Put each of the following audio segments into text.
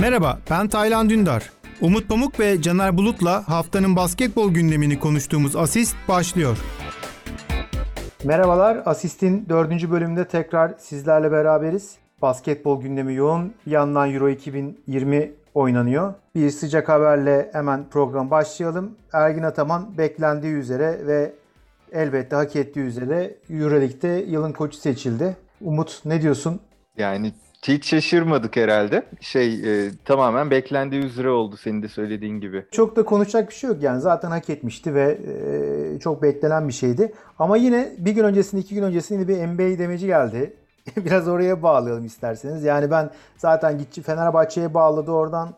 Merhaba, ben Taylan Dündar. Umut Pamuk ve Caner Bulut'la haftanın basketbol gündemini konuştuğumuz Asist başlıyor. Merhabalar, Asist'in dördüncü bölümünde tekrar sizlerle beraberiz. Basketbol gündemi yoğun. Bir yandan Euro 2020 oynanıyor. Bir sıcak haberle hemen program başlayalım. Ergin Ataman beklendiği üzere ve elbette hak ettiği üzere Euroleague'de yılın koçu seçildi. Umut ne diyorsun? Yani hiç şaşırmadık herhalde. Şey e, tamamen beklendiği üzere oldu senin de söylediğin gibi. Çok da konuşacak bir şey yok yani zaten hak etmişti ve e, çok beklenen bir şeydi. Ama yine bir gün öncesinde iki gün öncesinde bir NBA demeci geldi. Biraz oraya bağlayalım isterseniz. Yani ben zaten gitçi Fenerbahçe'ye bağladı oradan.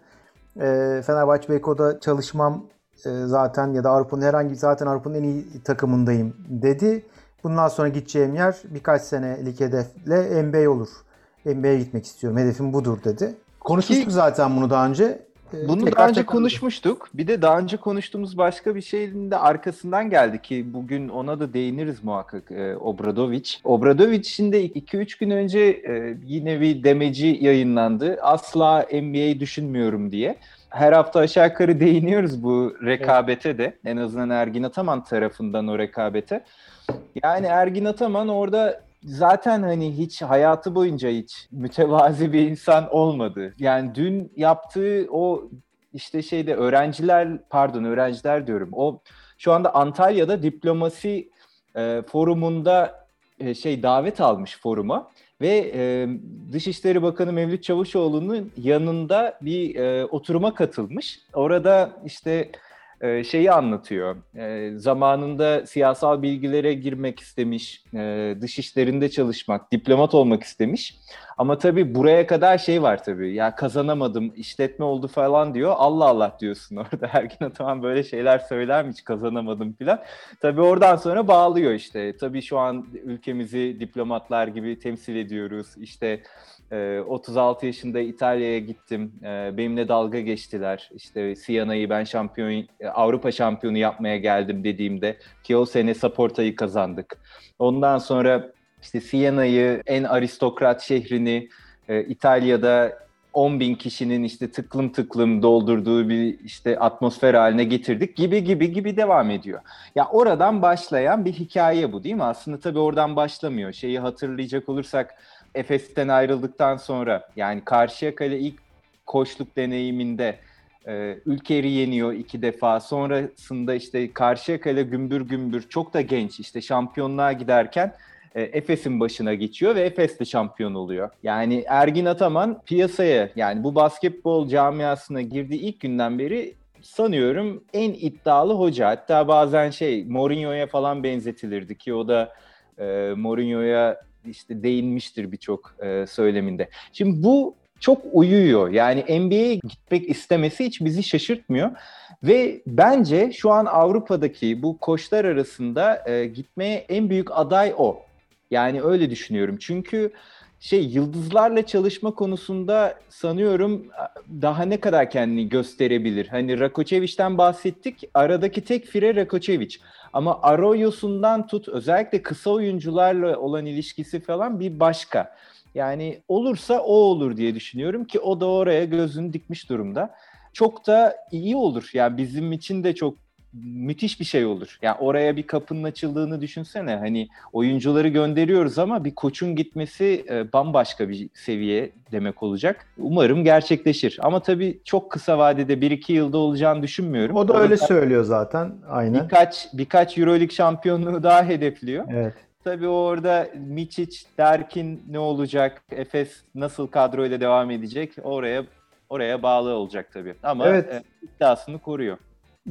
E, Fenerbahçe Beko'da çalışmam e, zaten ya da Avrupa'nın herhangi zaten Avrupa'nın en iyi takımındayım dedi. Bundan sonra gideceğim yer birkaç senelik hedefle NBA olur. NBA'ye gitmek istiyorum. Hedefim budur dedi. Konuşmuştuk Ki, zaten bunu daha önce. Ee, bunu tekrar daha önce tekrar konuşmuştuk. Bir de daha önce konuştuğumuz başka bir şeyin de arkasından geldi ki bugün ona da değiniriz muhakkak e, Obradovic. Obradovic'in de 2-3 gün önce e, yine bir demeci yayınlandı. Asla NBA düşünmüyorum diye. Her hafta aşağı yukarı değiniyoruz bu rekabete evet. de. En azından Ergin Ataman tarafından o rekabete. Yani Ergin Ataman orada zaten hani hiç hayatı boyunca hiç mütevazi bir insan olmadı. Yani dün yaptığı o işte şeyde öğrenciler pardon öğrenciler diyorum. O şu anda Antalya'da diplomasi e, forumunda e, şey davet almış foruma ve e, Dışişleri Bakanı Mevlüt Çavuşoğlu'nun yanında bir e, oturuma katılmış. Orada işte e, şeyi anlatıyor. E, zamanında siyasal bilgilere girmek istemiş, e, dış işlerinde çalışmak, diplomat olmak istemiş. Ama tabii buraya kadar şey var tabii. Ya kazanamadım, işletme oldu falan diyor. Allah Allah diyorsun orada. Ergin Ataman böyle şeyler söyler mi hiç kazanamadım falan. Tabii oradan sonra bağlıyor işte. Tabii şu an ülkemizi diplomatlar gibi temsil ediyoruz. İşte 36 yaşında İtalya'ya gittim. Benimle dalga geçtiler. İşte Siena'yı ben şampiyon Avrupa şampiyonu yapmaya geldim dediğimde ki o sene Saporta'yı kazandık. Ondan sonra işte Siena'yı en aristokrat şehrini İtalya'da 10 bin kişinin işte tıklım tıklım doldurduğu bir işte atmosfer haline getirdik gibi gibi gibi devam ediyor. Ya oradan başlayan bir hikaye bu değil mi? Aslında tabii oradan başlamıyor. Şeyi hatırlayacak olursak Efes'ten ayrıldıktan sonra yani Karşıyaka'yla ilk koçluk deneyiminde e, Ülker'i yeniyor iki defa. Sonrasında işte Karşıyaka'yla gümbür gümbür çok da genç işte şampiyonluğa giderken e, Efes'in başına geçiyor ve Efes de şampiyon oluyor. Yani Ergin Ataman piyasaya yani bu basketbol camiasına girdiği ilk günden beri sanıyorum en iddialı hoca. Hatta bazen şey Mourinho'ya falan benzetilirdi ki o da e, Mourinho'ya işte değinmiştir birçok e, söyleminde. Şimdi bu çok uyuyor. Yani NBA'ye gitmek istemesi hiç bizi şaşırtmıyor. Ve bence şu an Avrupa'daki bu koçlar arasında e, gitmeye en büyük aday o. Yani öyle düşünüyorum. Çünkü şey yıldızlarla çalışma konusunda sanıyorum daha ne kadar kendini gösterebilir. Hani Rakocevic'den bahsettik. Aradaki tek fire Rakocevic. Ama Arroyo'sundan tut özellikle kısa oyuncularla olan ilişkisi falan bir başka. Yani olursa o olur diye düşünüyorum ki o da oraya gözünü dikmiş durumda. Çok da iyi olur. Yani bizim için de çok müthiş bir şey olur. Yani oraya bir kapının açıldığını düşünsene. Hani oyuncuları gönderiyoruz ama bir koçun gitmesi e, bambaşka bir seviye demek olacak. Umarım gerçekleşir. Ama tabii çok kısa vadede 1-2 yılda olacağını düşünmüyorum. O da öyle söylüyor zaten. Aynen. Birkaç birkaç EuroLeague şampiyonluğu daha hedefliyor. Evet. Tabii orada Miçic, Derkin ne olacak? Efes nasıl kadroyla devam edecek? Oraya oraya bağlı olacak tabii. Ama evet. e, iddiasını koruyor.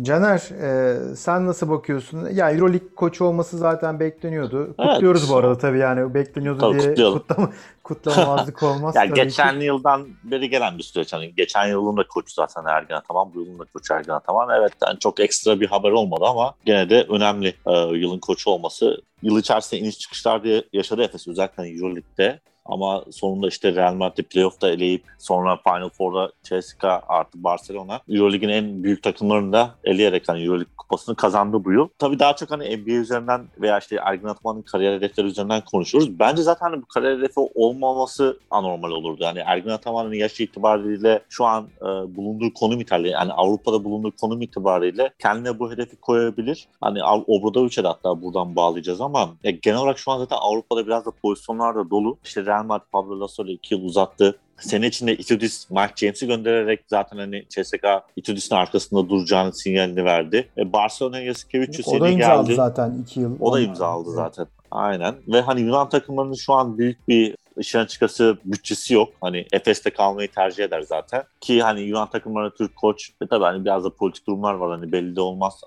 Caner e, sen nasıl bakıyorsun? Ya Euroleague koçu olması zaten bekleniyordu. Kutluyoruz evet. bu arada tabii yani bekleniyordu tabii diye kutlama, kutlamamazlık olmaz. yani geçen ki. yıldan beri gelen bir süreç. Hani geçen yılın da koçu zaten Ergen Ataman, bu yılın da koçu Ergen Ataman. Evet yani çok ekstra bir haber olmadı ama gene de önemli e, yılın koçu olması. Yıl içerisinde iniş çıkışlar diye yaşadı Efes özellikle Euroleague'de. Ama sonunda işte Real Madrid playoff'ta eleyip sonra Final Four'da CSKA artı Barcelona Euroleague'in en büyük takımlarını da eleyerek hani Euroleague kupasını kazandı bu yıl. Tabii daha çok hani NBA üzerinden veya işte Ergin Ataman'ın kariyer hedefleri üzerinden konuşuyoruz. Bence zaten hani bu kariyer hedefi olmaması anormal olurdu. Yani Ergin Ataman'ın yaş itibariyle şu an e, bulunduğu konum itibariyle yani Avrupa'da bulunduğu konum itibariyle kendine bu hedefi koyabilir. Hani Obradovic'e de hatta buradan bağlayacağız ama e, genel olarak şu an zaten Avrupa'da biraz da pozisyonlar da dolu. İşte Real Madrid Pablo Lasso'yla iki yıl uzattı. Sene içinde Itudis, Mark James'i göndererek zaten hani CSKA Itudis'in arkasında duracağını sinyalini verdi. E, Barcelona'ya Yasikevicius O da imzaladı geldi. zaten 2 yıl. O da imzaladı zaten. Aynen. Ve hani Yunan takımlarının şu an büyük bir işin açıkçası bütçesi yok. Hani Efes'te kalmayı tercih eder zaten. Ki hani Yunan takımlarına Türk koç ve tabii hani biraz da politik durumlar var. Hani belli de olmaz.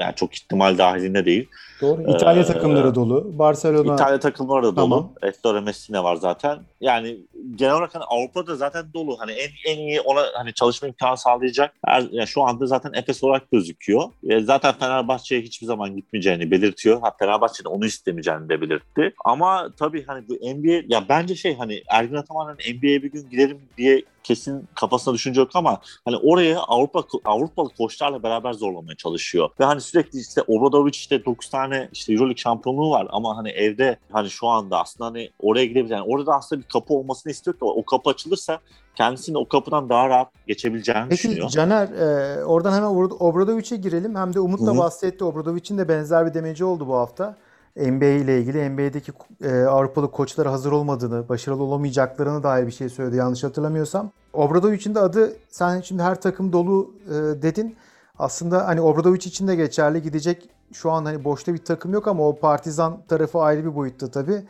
Yani çok ihtimal dahilinde değil. Doğru. İtalya Ee, takımları dolu. Barcelona İtalya takımları da dolu. Tamam. Ettore Messina var zaten. Yani genel olarak hani Avrupa'da zaten dolu. Hani en, en iyi ona hani çalışma imkanı sağlayacak. Her, yani şu anda zaten Efes olarak gözüküyor. E, zaten Fenerbahçe'ye hiçbir zaman gitmeyeceğini belirtiyor. Ha Fenerbahçe de onu istemeyeceğini de belirtti. Ama tabii hani bu NBA ya bence şey hani Ergin Ataman'ın NBA'ye bir gün giderim diye kesin kafasına düşünce yok ama hani oraya Avrupa Avrupalı koçlarla beraber zorlamaya çalışıyor. Ve hani sürekli işte Obradovic işte 9 tane işte EuroLeague şampiyonluğu var ama hani evde hani şu anda aslında hani oraya gidebilir. Yani orada aslında bir kapı olmasını istiyor ki o kapı açılırsa kendisini o kapıdan daha rahat geçebileceğini Peki düşünüyor. Caner e, oradan hemen Obra- Obradovic'e girelim. Hem de Umut da bahsetti. Obradovic'in de benzer bir demeci oldu bu hafta. NBA ile ilgili NBA'deki e, Avrupalı koçlara hazır olmadığını, başarılı olamayacaklarını dair bir şey söyledi yanlış hatırlamıyorsam. Obradovic'in de adı sen şimdi her takım dolu e, dedin. Aslında hani Obradovic için de geçerli gidecek şu an hani boşta bir takım yok ama o Partizan tarafı ayrı bir boyutta tabii.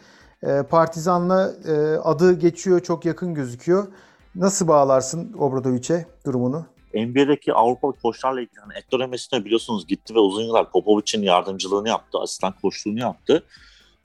E, Partizan'la e, adı geçiyor, çok yakın gözüküyor. Nasıl bağlarsın Obradovic'e durumunu? NBA'deki Avrupalı koçlarla ilgili hani Ettore Messina biliyorsunuz gitti ve uzun yıllar Popovic'in yardımcılığını yaptı, asistan koçluğunu yaptı.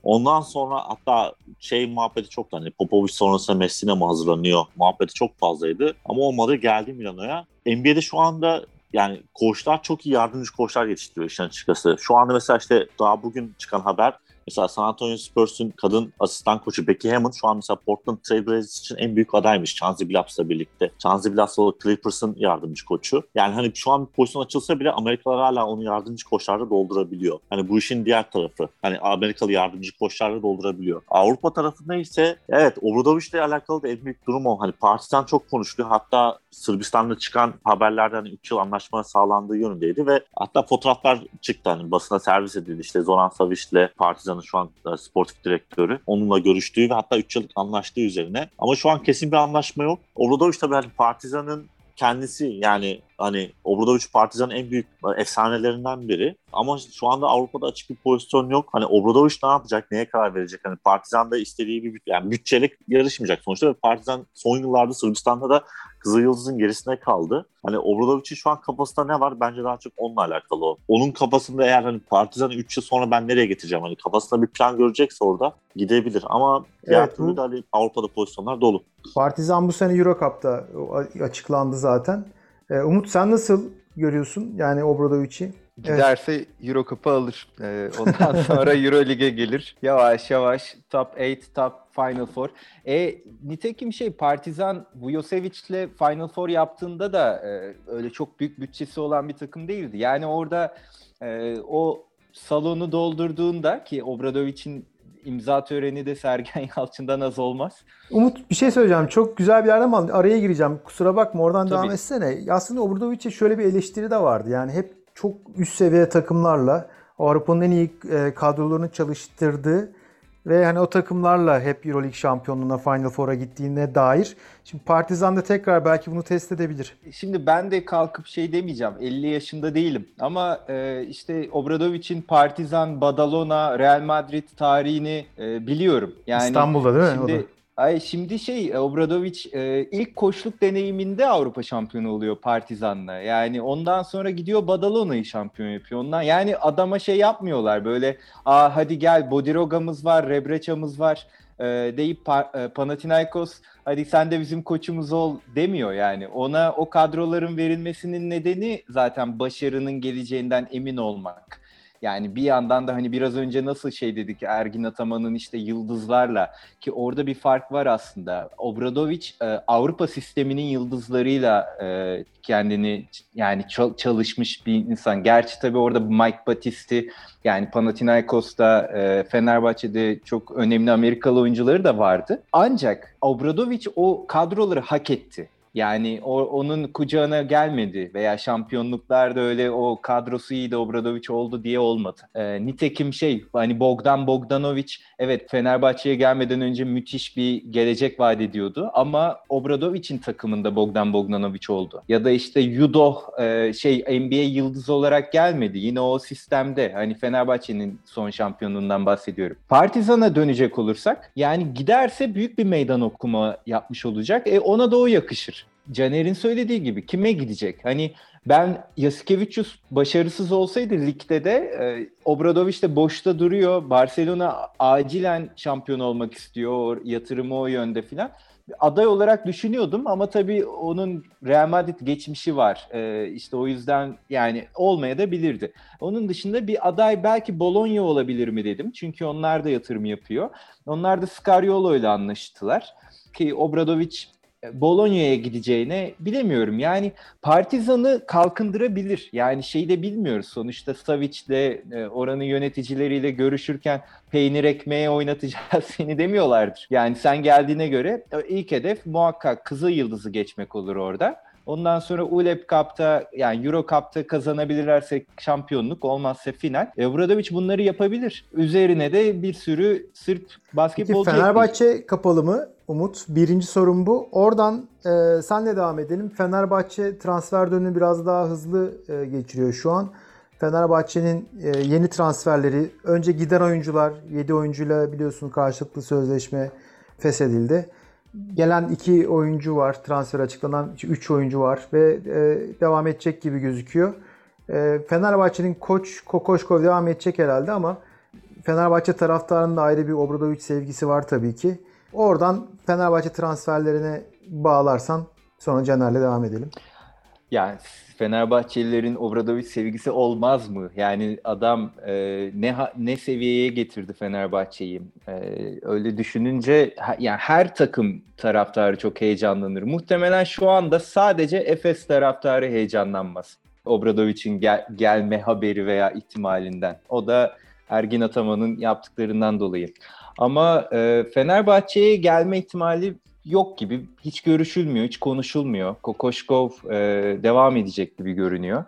Ondan sonra hatta şey muhabbeti çok hani Popovic sonrasında Messina mı hazırlanıyor muhabbeti çok fazlaydı. Ama olmadı geldi Milano'ya. NBA'de şu anda yani koçlar çok iyi yardımcı koçlar yetiştiriyor işin açıkçası. Şu anda mesela işte daha bugün çıkan haber Mesela San Antonio Spurs'un kadın asistan koçu Becky Hammond şu an mesela Portland Trail Blazers için en büyük adaymış Chauncey Billups'la birlikte. Chauncey Billups o Clippers'ın yardımcı koçu. Yani hani şu an bir pozisyon açılsa bile Amerikalılar hala onu yardımcı koçlarda doldurabiliyor. Hani bu işin diğer tarafı. Hani Amerikalı yardımcı koçlarda doldurabiliyor. Avrupa tarafında ise evet Obradovic'le alakalı da en büyük durum o. Hani Partizan çok konuşuluyor. Hatta Sırbistan'da çıkan haberlerden 3 yıl anlaşma sağlandığı yönündeydi ve hatta fotoğraflar çıktı hani basına servis edildi. İşte Zoran Savic'le Partizan'ın şu an e, sportif direktörü onunla görüştüğü ve hatta 3 yıllık anlaştığı üzerine. Ama şu an kesin bir anlaşma yok. Obradovic tabii hani Partizan'ın kendisi yani hani Obradovic Partizan'ın en büyük e, efsanelerinden biri. Ama şu anda Avrupa'da açık bir pozisyon yok. Hani Obradovic ne yapacak? Neye karar verecek? Hani Partizan da istediği bir yani bütçelik yarışmayacak sonuçta ve Partizan son yıllarda Sırbistan'da da Kızıl Yıldız'ın gerisine kaldı. Hani Obradovic'in şu an kafasında ne var? Bence daha çok onunla alakalı o. Onun kafasında eğer hani Partizan'ı 3 yıl sonra ben nereye getireceğim? Hani kafasında bir plan görecekse orada gidebilir. Ama diğer Evet, türlü de hani Avrupa'da pozisyonlar dolu. Partizan bu sene Euro Cup'ta açıklandı zaten. E, Umut sen nasıl görüyorsun yani Obradovic'i? Giderse Euro Cup'ı alır. Ee, ondan sonra Euro Lig'e gelir. Yavaş yavaş top 8, top Final Four. E, nitekim şey Partizan Vujosevic'le Final Four yaptığında da e, öyle çok büyük bütçesi olan bir takım değildi. Yani orada e, o salonu doldurduğunda ki Obradovic'in imza töreni de Sergen Yalçın'dan az olmaz. Umut bir şey söyleyeceğim. Çok güzel bir yerden ama araya gireceğim. Kusura bakma oradan Tabii. devam etsene. Aslında Obradovic'e şöyle bir eleştiri de vardı. Yani hep çok üst seviye takımlarla Avrupa'nın en iyi e, kadrolarını çalıştırdığı ve hani o takımlarla hep EuroLeague şampiyonluğuna Final Four'a gittiğine dair. Şimdi Partizan da tekrar belki bunu test edebilir. Şimdi ben de kalkıp şey demeyeceğim. 50 yaşında değilim. Ama e, işte Obradovic'in Partizan, Badalona, Real Madrid tarihini e, biliyorum. Yani İstanbul'da değil mi? o da? Şimdi Ay şimdi şey Obradovic e, ilk koçluk deneyiminde Avrupa şampiyonu oluyor Partizan'la. Yani ondan sonra gidiyor Badalona'yı şampiyon yapıyor. Ondan yani adama şey yapmıyorlar böyle aa hadi gel Bodiroga'mız var, Rebreça'mız var e, deyip Pa- e, Panathinaikos hadi sen de bizim koçumuz ol demiyor yani. Ona o kadroların verilmesinin nedeni zaten başarının geleceğinden emin olmak. Yani bir yandan da hani biraz önce nasıl şey dedik Ergin Ataman'ın işte yıldızlarla ki orada bir fark var aslında. Obradovic e, Avrupa sisteminin yıldızlarıyla e, kendini yani çalışmış bir insan. Gerçi tabii orada Mike Batisti yani Panathinaikos'ta e, Fenerbahçe'de çok önemli Amerikalı oyuncuları da vardı. Ancak Obradovic o kadroları hak etti. Yani o, onun kucağına gelmedi veya şampiyonluklarda öyle o kadrosu iyi de Obradovic oldu diye olmadı. Ee, nitekim şey hani Bogdan Bogdanovic evet Fenerbahçe'ye gelmeden önce müthiş bir gelecek vaat ediyordu ama Obradovic'in takımında Bogdan Bogdanovic oldu. Ya da işte Yudo e, şey NBA yıldızı olarak gelmedi. Yine o sistemde hani Fenerbahçe'nin son şampiyonluğundan bahsediyorum. Partizan'a dönecek olursak yani giderse büyük bir meydan okuma yapmış olacak. E ona da o yakışır. Caner'in söylediği gibi kime gidecek? Hani ben Yasikevicius başarısız olsaydı ligde de e, Obradoviç de boşta duruyor. Barcelona acilen şampiyon olmak istiyor. Yatırımı o yönde filan. Aday olarak düşünüyordum ama tabii onun Real Madrid geçmişi var. Ee, işte o yüzden yani olmaya da bilirdi. Onun dışında bir aday belki Bologna olabilir mi dedim. Çünkü onlar da yatırım yapıyor. Onlar da Scariolo ile anlaştılar. Ki Obradoviç Bologna'ya gideceğine bilemiyorum. Yani Partizan'ı kalkındırabilir. Yani şeyi de bilmiyoruz. Sonuçta Savic'le e, oranın yöneticileriyle görüşürken peynir ekmeğe oynatacağız seni demiyorlardır. Yani sen geldiğine göre e, ilk hedef muhakkak Kızıl Yıldız'ı geçmek olur orada. Ondan sonra ULEP Cup'ta yani Euro Cup'ta kazanabilirlerse şampiyonluk olmazsa final. E, Bradovic bunları yapabilir. Üzerine de bir sürü Sırp basketbolcu Peki Fenerbahçe ekleyecek. kapalı mı? Umut. Birinci sorum bu. Oradan e, senle devam edelim. Fenerbahçe transfer dönemi biraz daha hızlı e, geçiriyor şu an. Fenerbahçe'nin e, yeni transferleri, önce giden oyuncular, 7 oyuncuyla biliyorsun karşılıklı sözleşme feshedildi. Gelen 2 oyuncu var, transfer açıklanan 3 oyuncu var ve e, devam edecek gibi gözüküyor. E, Fenerbahçe'nin koç Kokoşkov devam edecek herhalde ama Fenerbahçe taraftarının da ayrı bir Obradoviç sevgisi var tabii ki. Oradan Fenerbahçe transferlerine bağlarsan sonra Caner'le devam edelim. Yani Fenerbahçelilerin Obradovic sevgisi olmaz mı? Yani adam e, ne ne seviyeye getirdi Fenerbahçe'yi. E, öyle düşününce yani her takım taraftarı çok heyecanlanır. Muhtemelen şu anda sadece Efes taraftarı heyecanlanmaz. Obradovic'in gel, gelme haberi veya ihtimalinden. O da Ergin Ataman'ın yaptıklarından dolayı. Ama e, Fenerbahçe'ye gelme ihtimali yok gibi. Hiç görüşülmüyor, hiç konuşulmuyor. Kokoşkov e, devam edecek gibi görünüyor.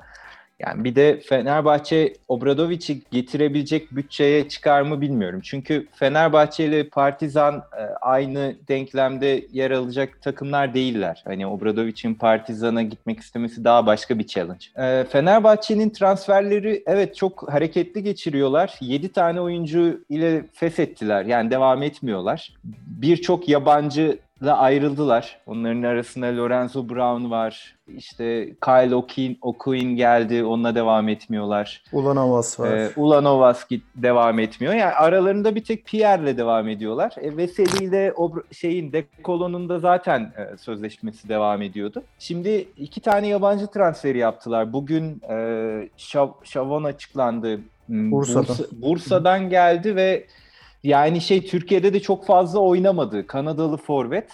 Yani bir de Fenerbahçe Obradovic'i getirebilecek bütçeye çıkar mı bilmiyorum. Çünkü Fenerbahçe ile Partizan e, aynı denklemde yer alacak takımlar değiller. Hani Obradovic'in Partizan'a gitmek istemesi daha başka bir challenge. E, Fenerbahçe'nin transferleri evet çok hareketli geçiriyorlar. 7 tane oyuncu ile feshettiler. Yani devam etmiyorlar. Birçok yabancı da ayrıldılar. Onların arasında Lorenzo Brown var. İşte Kyle O'Quinn, O'Quinn geldi. Onunla devam etmiyorlar. Ulanovas var. Ee, Ulanovas git, devam etmiyor. Yani aralarında bir tek Pierre'le devam ediyorlar. E, Veseli ile şeyin Dekolo'nun da zaten e, sözleşmesi devam ediyordu. Şimdi iki tane yabancı transferi yaptılar. Bugün e, Şav, Şavon açıklandı. Hmm, Bursa'dan. Bursa, Bursa'dan geldi ve yani şey Türkiye'de de çok fazla oynamadı. Kanadalı forvet.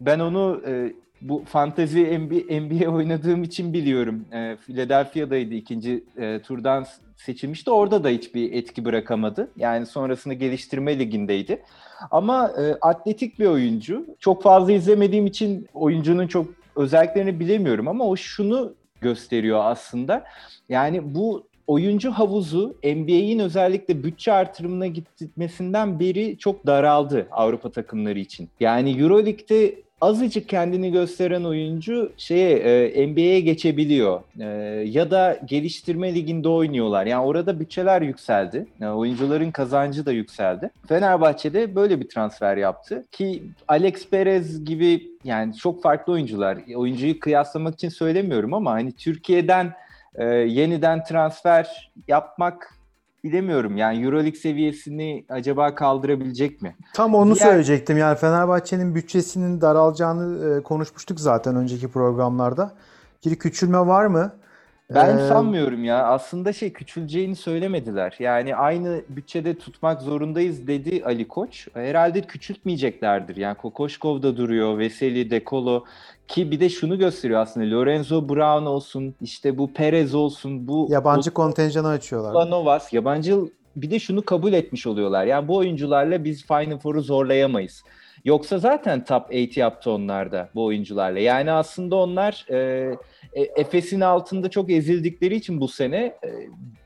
Ben onu e, bu fantezi NBA, NBA oynadığım için biliyorum. E, Philadelphia'daydı ikinci e, turdan seçilmişti. Orada da hiçbir etki bırakamadı. Yani sonrasında geliştirme ligindeydi. Ama e, atletik bir oyuncu. Çok fazla izlemediğim için oyuncunun çok özelliklerini bilemiyorum ama o şunu gösteriyor aslında. Yani bu oyuncu havuzu NBA'in özellikle bütçe artırımına gitmesinden beri çok daraldı Avrupa takımları için. Yani EuroLeague'de azıcık kendini gösteren oyuncu şeye e, NBA'ye geçebiliyor. E, ya da geliştirme liginde oynuyorlar. Yani orada bütçeler yükseldi. Yani oyuncuların kazancı da yükseldi. Fenerbahçe'de böyle bir transfer yaptı ki Alex Perez gibi yani çok farklı oyuncular. Oyuncuyu kıyaslamak için söylemiyorum ama hani Türkiye'den e, yeniden transfer yapmak bilemiyorum. Yani Euroleague seviyesini acaba kaldırabilecek mi? Tam onu Diğer... söyleyecektim. Yani Fenerbahçe'nin bütçesinin daralacağını e, konuşmuştuk zaten önceki programlarda. Bir küçülme var mı? Ben Ee, sanmıyorum ya. Aslında şey küçüleceğini söylemediler. Yani aynı bütçede tutmak zorundayız dedi Ali Koç. Herhalde küçültmeyeceklerdir. Yani Kokoşkov da duruyor, Veseli, Dekolo ki bir de şunu gösteriyor aslında. Lorenzo Brown olsun, işte bu Perez olsun, bu Yabancı kontenjanı açıyorlar. Ulanovas, yabancı bir de şunu kabul etmiş oluyorlar. Yani bu oyuncularla biz Final Four'u zorlayamayız. Yoksa zaten top 8 yaptı onlar da bu oyuncularla. Yani aslında onlar e, e, Efes'in altında çok ezildikleri için bu sene e,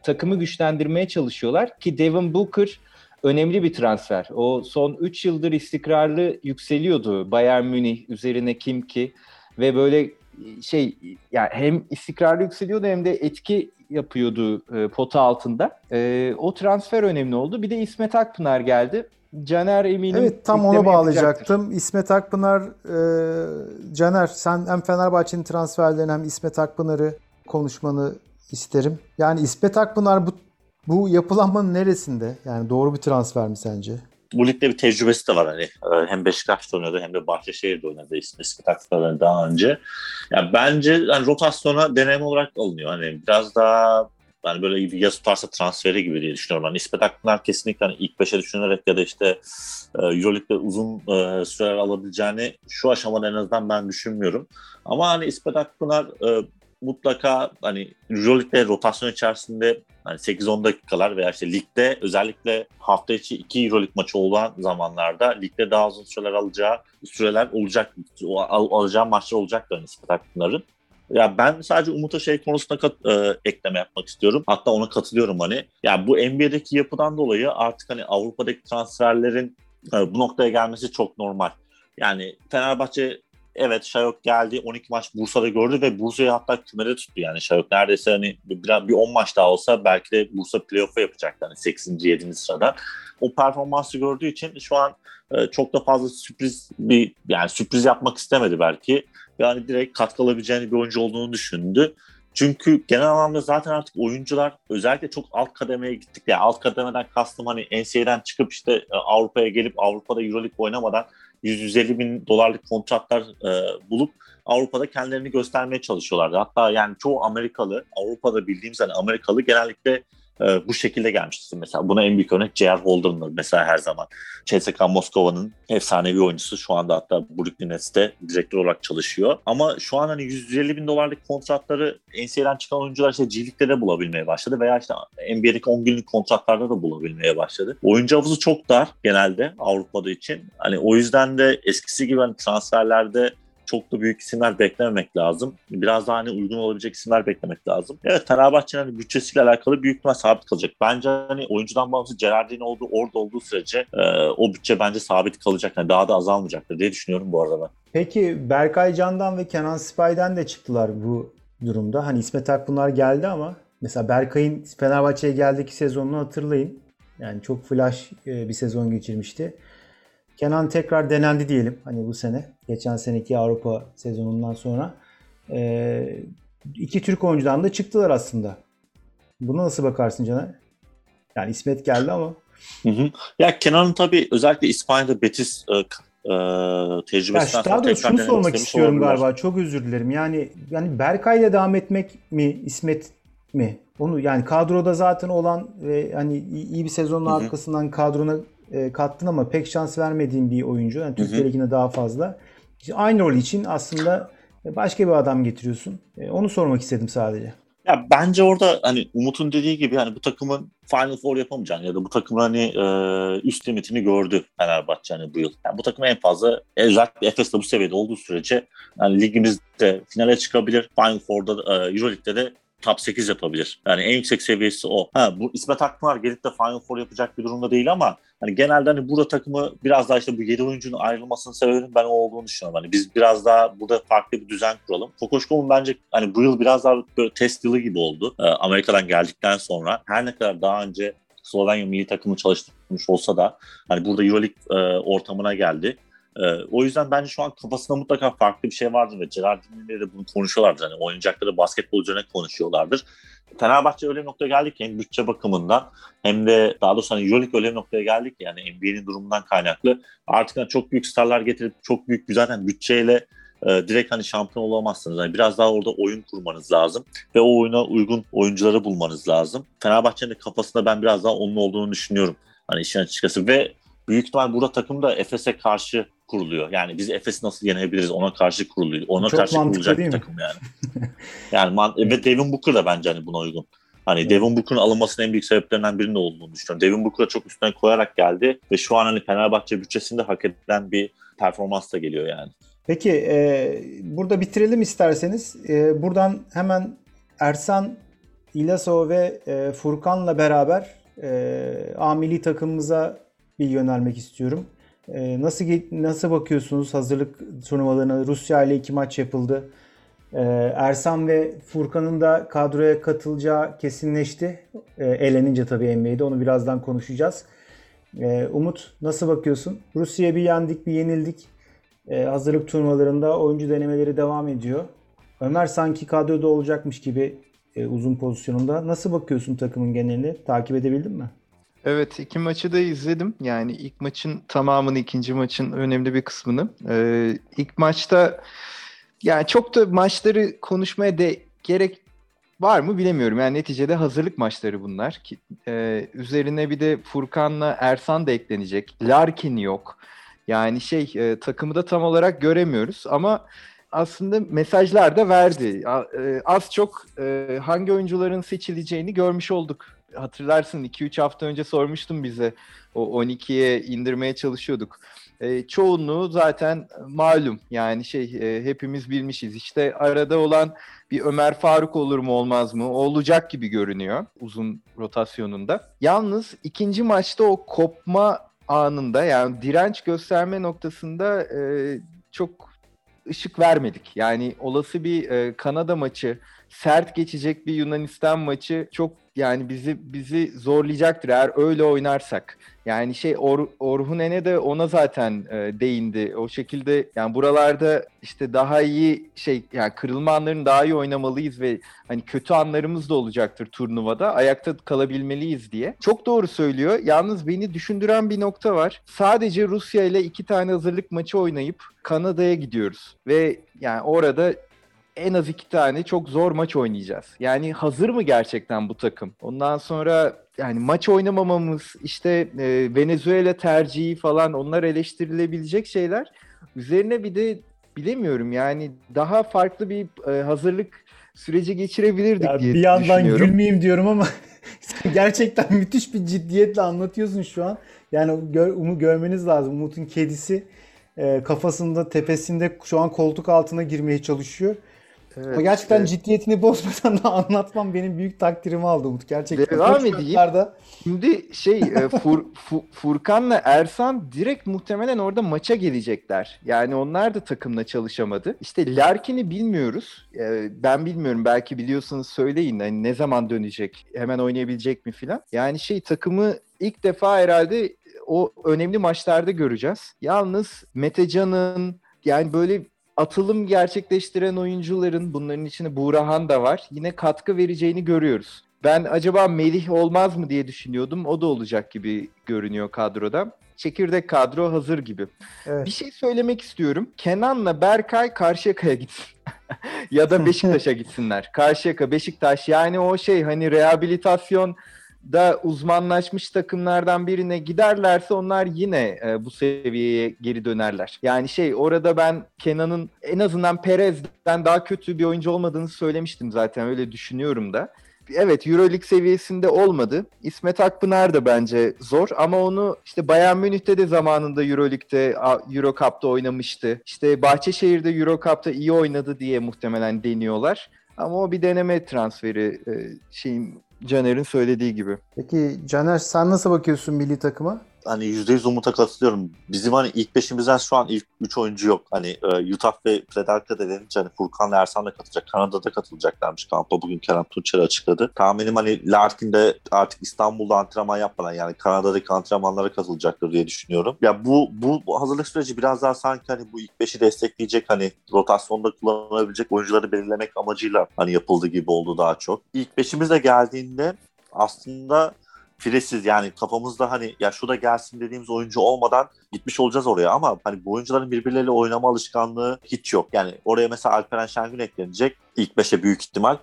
takımı güçlendirmeye çalışıyorlar ki Devin Booker önemli bir transfer. O son 3 yıldır istikrarlı yükseliyordu Bayern Münih üzerine kim ki ve böyle şey yani hem istikrarlı yükseliyordu hem de etki yapıyordu e, pota altında. E, o transfer önemli oldu. Bir de İsmet Akpınar geldi. Caner eminim Evet tam ekleme onu yapacaktır. bağlayacaktım. İsmet Akpınar, e, Caner sen hem Fenerbahçe'nin transferlerini hem İsmet Akpınar'ı konuşmanı isterim. Yani İsmet Akpınar bu, bu yapılanmanın neresinde? Yani doğru bir transfer mi sence? Bu ligde bir tecrübesi de var hani. Ee, Hem Beşiktaş'ta oynadı hem de Bahçeşehir'de oynadı İsmet Akpınar'dan daha önce. Yani bence yani rotasyona deneme olarak alınıyor. Hani biraz daha yani böyle bir yaz tutarsa transferi gibi diye düşünüyorum. Hani İsmet Akpınar kesinlikle hani ilk beşe düşünerek ya da işte e, Euroleague'de uzun e, süreler alabileceğini şu aşamada en azından ben düşünmüyorum. Ama hani İsmet Akpınar e, mutlaka hani Euroleague'de rotasyon içerisinde hani 8-10 dakikalar veya işte ligde özellikle hafta içi 2 Euroleague maçı olan zamanlarda ligde daha uzun süreler alacağı süreler olacak. Al, alacağı maçlar olacak hani İsmet Akpınar'ın. Ya ben sadece Umut'a şey konusunda kat, e, ekleme yapmak istiyorum. Hatta ona katılıyorum hani. Ya bu NBA'deki yapıdan dolayı artık hani Avrupa'daki transferlerin e, bu noktaya gelmesi çok normal. Yani Fenerbahçe evet Şayok geldi 12 maç Bursa'da gördü ve Bursa'yı hatta kümede tuttu yani Şayok neredeyse hani bir, bir 10 maç daha olsa belki de Bursa playoff'a yapacaktı hani 8. 7. sırada. O performansı gördüğü için şu an e, çok da fazla sürpriz bir yani sürpriz yapmak istemedi belki. Yani direkt katkı alabileceğini bir oyuncu olduğunu düşündü. Çünkü genel anlamda zaten artık oyuncular özellikle çok alt kademeye gittik. Yani alt kademeden kastım hani NCAA'den çıkıp işte e, Avrupa'ya gelip Avrupa'da Euroleague oynamadan 150 bin dolarlık kontratlar e, bulup Avrupa'da kendilerini göstermeye çalışıyorlardı. Hatta yani çoğu Amerikalı, Avrupa'da bildiğimiz hani Amerikalı genellikle e, bu şekilde gelmiştir. Mesela buna en büyük örnek J.R. Holden'dır mesela her zaman. CSKA Moskova'nın efsanevi oyuncusu şu anda hatta Brooklyn Nets'te direktör olarak çalışıyor. Ama şu an hani 150 bin dolarlık kontratları NCAA'den çıkan oyuncular işte G-League'de de bulabilmeye başladı veya işte NBA'deki 10 günlük kontratlarda da bulabilmeye başladı. Oyuncu havuzu çok dar genelde Avrupa'da için. Hani o yüzden de eskisi gibi hani transferlerde da büyük isimler beklememek lazım. Biraz daha hani uygun olabilecek isimler beklemek lazım. Evet Fenerbahçe'nin hani bütçesiyle alakalı büyük ihtimal sabit kalacak. Bence hani oyuncudan bağımsız Gerardin olduğu orada olduğu sürece e, o bütçe bence sabit kalacak. Yani daha da azalmayacaktır diye düşünüyorum bu arada ben. Peki Berkay Can'dan ve Kenan Spay'den de çıktılar bu durumda. Hani İsmet Akpınar geldi ama mesela Berkay'ın Fenerbahçe'ye geldiki sezonunu hatırlayın. Yani çok flash e, bir sezon geçirmişti. Kenan tekrar denendi diyelim hani bu sene. Geçen seneki Avrupa sezonundan sonra. Ee, iki Türk oyuncudan da çıktılar aslında. Buna nasıl bakarsın Caner? Yani İsmet geldi ama. Hı hı. Ya Kenan'ın tabii özellikle İspanya'da Betis e, e, tecrübesinden Ya daha tekrar şunu sormak istiyorum olabilirler. galiba. Çok özür dilerim. Yani yani Berkay'la devam etmek mi İsmet mi? Onu yani kadroda zaten olan ve hani iyi bir sezonun arkasından kadrona e, kattın ama pek şans vermediğin bir oyuncu. Yani Türkiye. Ligi'nde daha fazla. İşte aynı rol için aslında başka bir adam getiriyorsun. E, Onu sormak istedim sadece. Ya bence orada hani Umut'un dediği gibi hani bu takımın Final Four yapamayacağını ya da bu takımın hani e, üst limitini gördü Fenerbahçe hani bu yıl. Yani bu takım en fazla özellikle Efes'te bu seviyede olduğu sürece yani ligimizde finale çıkabilir. Final Four'da e, Euroleague'de de top 8 yapabilir. Yani en yüksek seviyesi o. Ha bu İsmet Akpınar gelip de Final Four yapacak bir durumda değil ama hani genelde hani burada takımı biraz daha işte bu 7 oyuncunun ayrılmasının sebebinin ben o olduğunu düşünüyorum. Hani biz biraz daha burada farklı bir düzen kuralım. Kokoşkov'un bence hani bu yıl biraz daha böyle test yılı gibi oldu. Ee, Amerika'dan geldikten sonra her ne kadar daha önce Slovenya milli takımı çalıştırmış olsa da hani burada Euroleague e, ortamına geldi. Ee, o yüzden bence şu an kafasında mutlaka farklı bir şey vardır ve Gerardin'le de bunu konuşuyorlardır. Hani oynayacakları basketbol üzerine konuşuyorlardır. Fenerbahçe öyle bir noktaya geldi ki hem bütçe bakımından hem de daha doğrusu hani Euroleague öyle bir noktaya geldi ki yani NBA'nin durumundan kaynaklı artık hani çok büyük starlar getirip çok büyük zaten bütçeyle e, direkt hani şampiyon olamazsınız. Yani biraz daha orada oyun kurmanız lazım ve o oyuna uygun oyuncuları bulmanız lazım. Fenerbahçe'nin kafasında ben biraz daha onun olduğunu düşünüyorum. Hani işin açıkçası ve büyük ihtimal burada takım da Efes'e karşı kuruluyor. Yani biz Efes'i nasıl yenebiliriz ona karşı kuruluyor. Ona Çok karşı kurulacak bir takım yani. yani man- ve Devin Booker da bence hani buna uygun. Hani Evet. Devin Booker'ın alınmasının en büyük sebeplerinden birinin olduğunu düşünüyorum. Devin Booker'a çok üstüne koyarak geldi ve şu an hani Fenerbahçe bütçesinde hak edilen bir performans da geliyor yani. Peki e, burada bitirelim isterseniz. E, buradan hemen Ersan, İlaso ve e, Furkan'la beraber e, A milli takımımıza bir yönelmek istiyorum. E, nasıl nasıl bakıyorsunuz hazırlık turnuvalarına? Rusya ile iki maç yapıldı. E, Ersan ve Furkan'ın da kadroya katılacağı kesinleşti. E, elenince tabii NBA'de onu birazdan konuşacağız. Umut nasıl bakıyorsun? Rusya'ya bir yendik, bir yenildik. Ee, hazırlık turnuvalarında oyuncu denemeleri devam ediyor. Ömer sanki kadroda olacakmış gibi e, uzun pozisyonunda. Nasıl bakıyorsun takımın geneline? Takip edebildin mi? Evet iki maçı da izledim. Yani ilk maçın tamamını, ikinci maçın önemli bir kısmını. Ee, ilk maçta yani çok da maçları konuşmaya de gerek var mı bilemiyorum. Yani neticede hazırlık maçları bunlar. Ki, e, üzerine bir de Furkan'la Ersan da eklenecek. Larkin yok. Yani şey e, takımı da tam olarak göremiyoruz ama aslında mesajlar da verdi. E, Az çok e, hangi oyuncuların seçileceğini görmüş olduk. Hatırlarsın 2-3 hafta önce sormuştum bize. O 12'ye indirmeye çalışıyorduk. E, çoğunluğu zaten malum. Yani şey hepimiz bilmişiz. İşte arada olan bir Ömer Faruk olur mu olmaz mı? Olacak gibi görünüyor uzun rotasyonunda. Yalnız ikinci maçta o kopma anında yani direnç gösterme noktasında çok ışık vermedik. Yani olası bir e, Kanada maçı, sert geçecek bir Yunanistan maçı çok yani bizi bizi zorlayacaktır eğer öyle oynarsak. Yani şey Or, Orhun Ene de ona zaten e, değindi. O şekilde yani buralarda işte daha iyi şey yani kırılma anlarını daha iyi oynamalıyız ve hani kötü anlarımız da olacaktır turnuvada. Ayakta kalabilmeliyiz diye. Çok doğru söylüyor. Yalnız beni düşündüren bir nokta var. Sadece Rusya ile iki tane hazırlık maçı oynayıp Kanada'ya gidiyoruz. Ve yani orada en az iki tane çok zor maç oynayacağız. Yani hazır mı gerçekten bu takım? Ondan sonra yani maç oynamamamız, işte e, Venezuela tercihi falan onlar eleştirilebilecek şeyler. Üzerine bir de bilemiyorum yani daha farklı bir e, hazırlık süreci geçirebilirdik Ya diye bir yandan gülmeyeyim diyorum ama gerçekten müthiş bir ciddiyetle anlatıyorsun şu an. Yani gör, Umut görmeniz lazım. Umut'un kedisi e, kafasında, tepesinde şu an koltuk altına girmeye çalışıyor. Evet, Ama gerçekten evet. ciddiyetini bozmadan da anlatmam benim büyük takdirimi aldı Umut. Gerçekten. Devam edeyim. Şimdi şey e, Fur, Fu- Furkan'la Ersan direkt muhtemelen orada maça gelecekler. Yani onlar da takımla çalışamadı. İşte Larkin'i bilmiyoruz. E, ben bilmiyorum. Belki biliyorsanız söyleyin. Hani ne zaman dönecek? Hemen oynayabilecek mi filan? Yani şey takımı ilk defa herhalde o önemli maçlarda göreceğiz. Yalnız Metecan'ın yani böyle atılım gerçekleştiren oyuncuların bunların içinde Buğrahan da var. Yine katkı vereceğini görüyoruz. Ben acaba Melih olmaz mı diye düşünüyordum. O da olacak gibi görünüyor kadroda. Çekirdek kadro hazır gibi. Evet. Bir şey söylemek istiyorum. Kenan'la Berkay Karşıyaka'ya gitsin. ya da Beşiktaş'a gitsinler. Karşıyaka, Beşiktaş yani o şey hani rehabilitasyon da uzmanlaşmış takımlardan birine giderlerse onlar yine e, bu seviyeye geri dönerler. Yani şey orada ben Kenan'ın en azından Perez'den daha kötü bir oyuncu olmadığını söylemiştim zaten öyle düşünüyorum da. Evet Euroleague seviyesinde olmadı. İsmet Akpınar da bence zor ama onu işte Bayern Münih'te de zamanında Euroleague'de Euro Cup'ta oynamıştı. İşte Bahçeşehir'de Euro Cup'ta iyi oynadı diye muhtemelen deniyorlar. Ama o bir deneme transferi e, şeyin Caner'in söylediği gibi. Peki Caner sen nasıl bakıyorsun milli takıma? Hani %100 Umut'a katılıyorum. Bizim hani ilk beşimizden şu an ilk 3 oyuncu yok. Hani e, Utah ve da denince hani Furkan'la Ersan da katılacak. Kanada'da katılacaklarmış kampa. Bugün Kerem Tunçer açıkladı. Tahminim hani Larkin de artık İstanbul'da antrenman yapmadan yani Kanada'daki antrenmanlara katılacaktır diye düşünüyorum. Ya bu, bu, hazırlık süreci biraz daha sanki hani bu ilk beşi destekleyecek hani rotasyonda kullanabilecek oyuncuları belirlemek amacıyla hani yapıldığı gibi oldu daha çok. İlk beşimiz de geldiğinde aslında firesiz yani kafamızda hani ya şu da gelsin dediğimiz oyuncu olmadan gitmiş olacağız oraya ama hani bu oyuncuların birbirleriyle oynama alışkanlığı hiç yok. Yani oraya mesela Alperen Şengün eklenecek ilk 5'e büyük ihtimal.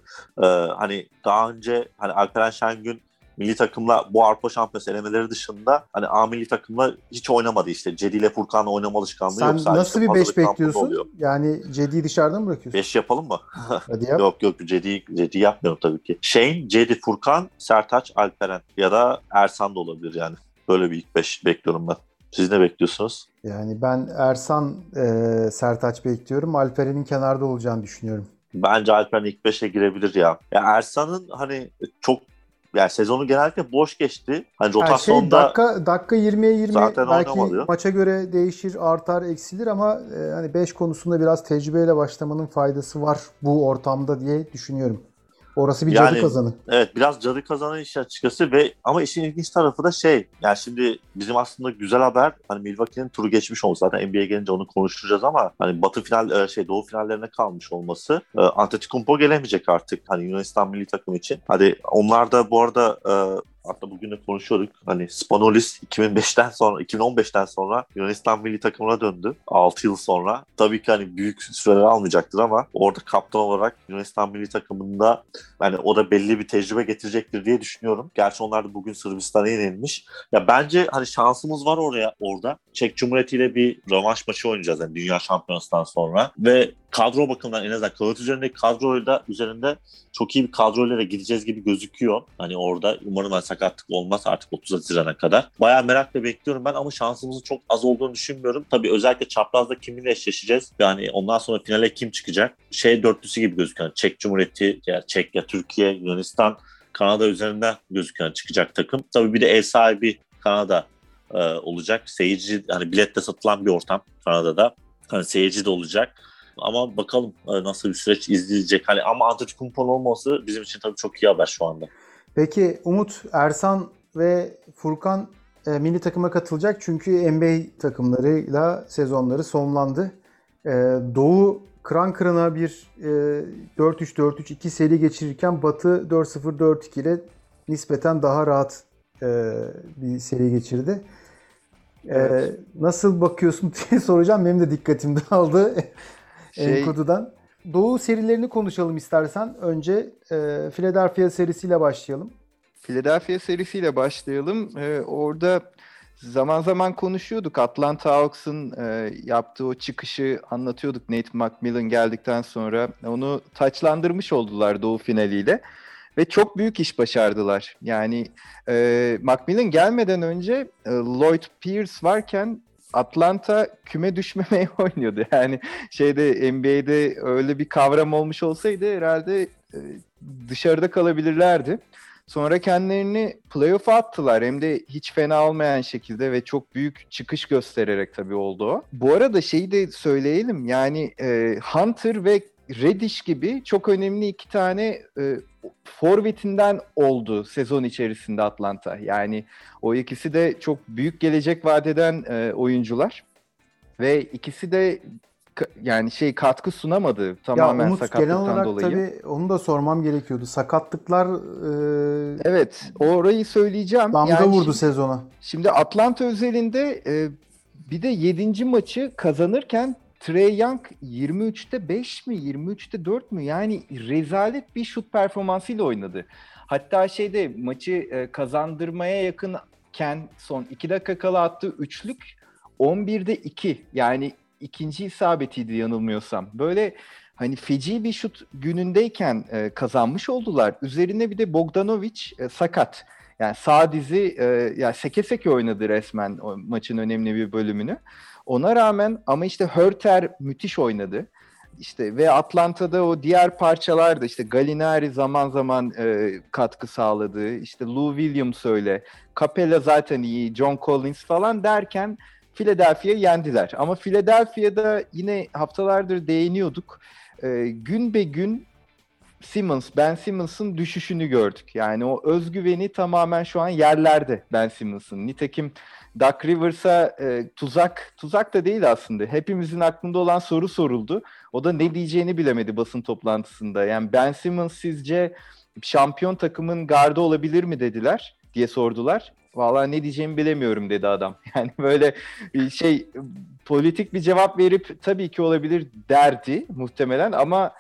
Ee, hani daha önce hani Alperen Şengün milli takımla bu Avrupa Şampiyonası elemeleri dışında hani A milli takımla hiç oynamadı işte. Cedi ile Furkan'la oynama alışkanlığı Sen yok. Sadece nasıl bir fazlalık 5 kampında bekliyorsun? oluyor. Yani Cedi'yi dışarıda mı bırakıyorsun? 5 yapalım mı? Hadi yap. Yok yok Cedi, Cedi yapmıyorum tabii ki. Shane, Cedi, Furkan, Sertaç, Alperen ya da Ersan da olabilir yani. Böyle bir ilk 5 bekliyorum ben. Siz ne bekliyorsunuz? Yani ben Ersan e, Sertaç bekliyorum. Alperen'in kenarda olacağını düşünüyorum. Bence Alperen ilk 5'e girebilir ya. Ya Ersan'ın hani çok yani sezonu genellikle boş geçti. Hani şey rotasyonda dakika dakika 20'ye 20 Zaten belki oynamadı. maça göre değişir, artar, eksilir ama e, hani 5 konusunda biraz tecrübeyle başlamanın faydası var bu ortamda diye düşünüyorum. Orası bir cadı Yani- kazanı. Evet biraz cadı kazanan iş açıkçası ve ama işin ilginç tarafı da şey yani şimdi bizim aslında güzel haber hani Milwaukee'nin turu geçmiş olması zaten NBA'ye gelince onu konuşacağız ama hani batı final e, şey doğu finallerine kalmış olması e, Antetokounmpo gelemeyecek artık hani Yunanistan milli takım için. Hadi onlar da bu arada e, Hatta bugün de konuşuyorduk. Hani Spanolis 2005'ten sonra, 2015'ten sonra Yunanistan milli takımına döndü. 6 yıl sonra. Tabii ki hani büyük süreler almayacaktır ama orada kaptan olarak Yunanistan milli takımında yani o da belli bir tecrübe getirecektir diye düşünüyorum. Gerçi onlar da bugün Sırbistan'a yenilmiş. Ya bence hani şansımız var oraya orada. Çek Cumhuriyeti ile bir rövanş maçı oynayacağız yani Dünya Şampiyonası'ndan sonra. Ve kadro bakımından en azından kağıt üzerindeki kadroyla üzerinde çok iyi bir kadroyla da gideceğiz gibi gözüküyor. Hani orada umarım hani sakatlık olmaz artık 30 Haziran'a kadar. Bayağı merakla bekliyorum ben ama şansımızın çok az olduğunu düşünmüyorum. Tabii özellikle çaprazda kiminle eşleşeceğiz? Yani ondan sonra finale kim çıkacak? Şey dörtlüsü gibi gözüküyor. Yani Çek Cumhuriyeti, ya Çek ya Türkiye, Yunanistan, Kanada üzerinden gözüken çıkacak takım. Tabii bir de ev sahibi Kanada e, olacak. Seyirci hani biletle satılan bir ortam Kanada'da. Hani seyirci de olacak. Ama bakalım e, nasıl bir süreç izleyecek. Hani ama Antetokounmpo'nun olması bizim için tabii çok iyi haber şu anda. Peki Umut, Ersan ve Furkan e, milli takıma katılacak çünkü NBA takımlarıyla sezonları sonlandı. E, Doğu kıran kırana bir e, 4-3-4-3-2 seri geçirirken Batı 4-0-4-2 ile nispeten daha rahat e, bir seri geçirdi. E, Evet. nasıl bakıyorsun diye soracağım. Benim de dikkatim dağıldı Şey- Enkodu'dan. Doğu serilerini konuşalım istersen. Önce e, Philadelphia serisiyle başlayalım. Philadelphia serisiyle başlayalım. Ee, orada zaman zaman konuşuyorduk. Atlanta Hawks'ın e, yaptığı o çıkışı anlatıyorduk Nate McMillan geldikten sonra. Onu taçlandırmış oldular Doğu finaliyle. Ve çok büyük iş başardılar. Yani e, Macmillan gelmeden önce e, Lloyd Pierce varken Atlanta küme düşmemeye oynuyordu. Yani şeyde NBA'de öyle bir kavram olmuş olsaydı herhalde e, dışarıda kalabilirlerdi. Sonra kendilerini playoff'a attılar. Hem de hiç fena olmayan şekilde ve çok büyük çıkış göstererek tabii oldu. Bu arada şeyi de söyleyelim. Yani e, Hunter ve Reddish gibi çok önemli iki tane e, forvetinden oldu sezon içerisinde Atlanta. Yani o ikisi de çok büyük gelecek vadeden e, oyuncular. Ve ikisi de yani şey katkı sunamadı tamamen ya Umut genel sakatlıktan olarak dolayı. tabii onu da sormam gerekiyordu. Sakatlıklar e, Evet, orayı söyleyeceğim. damga Yani vurdu şimdi- sezona. Şimdi Atlanta özelinde e, bir de 7. maçı kazanırken Trey Young 23'te 5 mi 23'te 4 mü yani rezalet bir şut performansıyla oynadı. Hatta şeyde maçı e, kazandırmaya yakınken son 2 dakika kala attığı üçlük 11'de 2 yani ikinci isabetiydi yanılmıyorsam. Böyle hani feci bir şut günündeyken e, kazanmış oldular. Üzerine bir de Bogdanovic e, sakat. Yani sağ dizi e, ya seke seke oynadı resmen o maçın önemli bir bölümünü. Ona rağmen ama işte Hörter müthiş oynadı. İşte ve Atlanta'da o diğer parçalar da işte Gallinari zaman zaman e, katkı sağladı. İşte Lou Williams öyle. Capella zaten iyi. John Collins falan derken Philadelphia'yı yendiler. Ama Philadelphia'da yine haftalardır değiniyorduk. E, gün be gün Simmons, Ben Simmons'ın düşüşünü gördük. Yani o özgüveni tamamen şu an yerlerde Ben Simmons'ın. Nitekim Doug Rivers'a e, tuzak, tuzak da değil aslında. Hepimizin aklında olan soru soruldu. O da ne diyeceğini bilemedi basın toplantısında. Yani Ben Simmons sizce şampiyon takımın gardı olabilir mi dediler. diye sordular. Vallahi ne diyeceğimi bilemiyorum dedi adam. Yani böyle şey politik bir cevap verip tabii ki olabilir derdi muhtemelen ama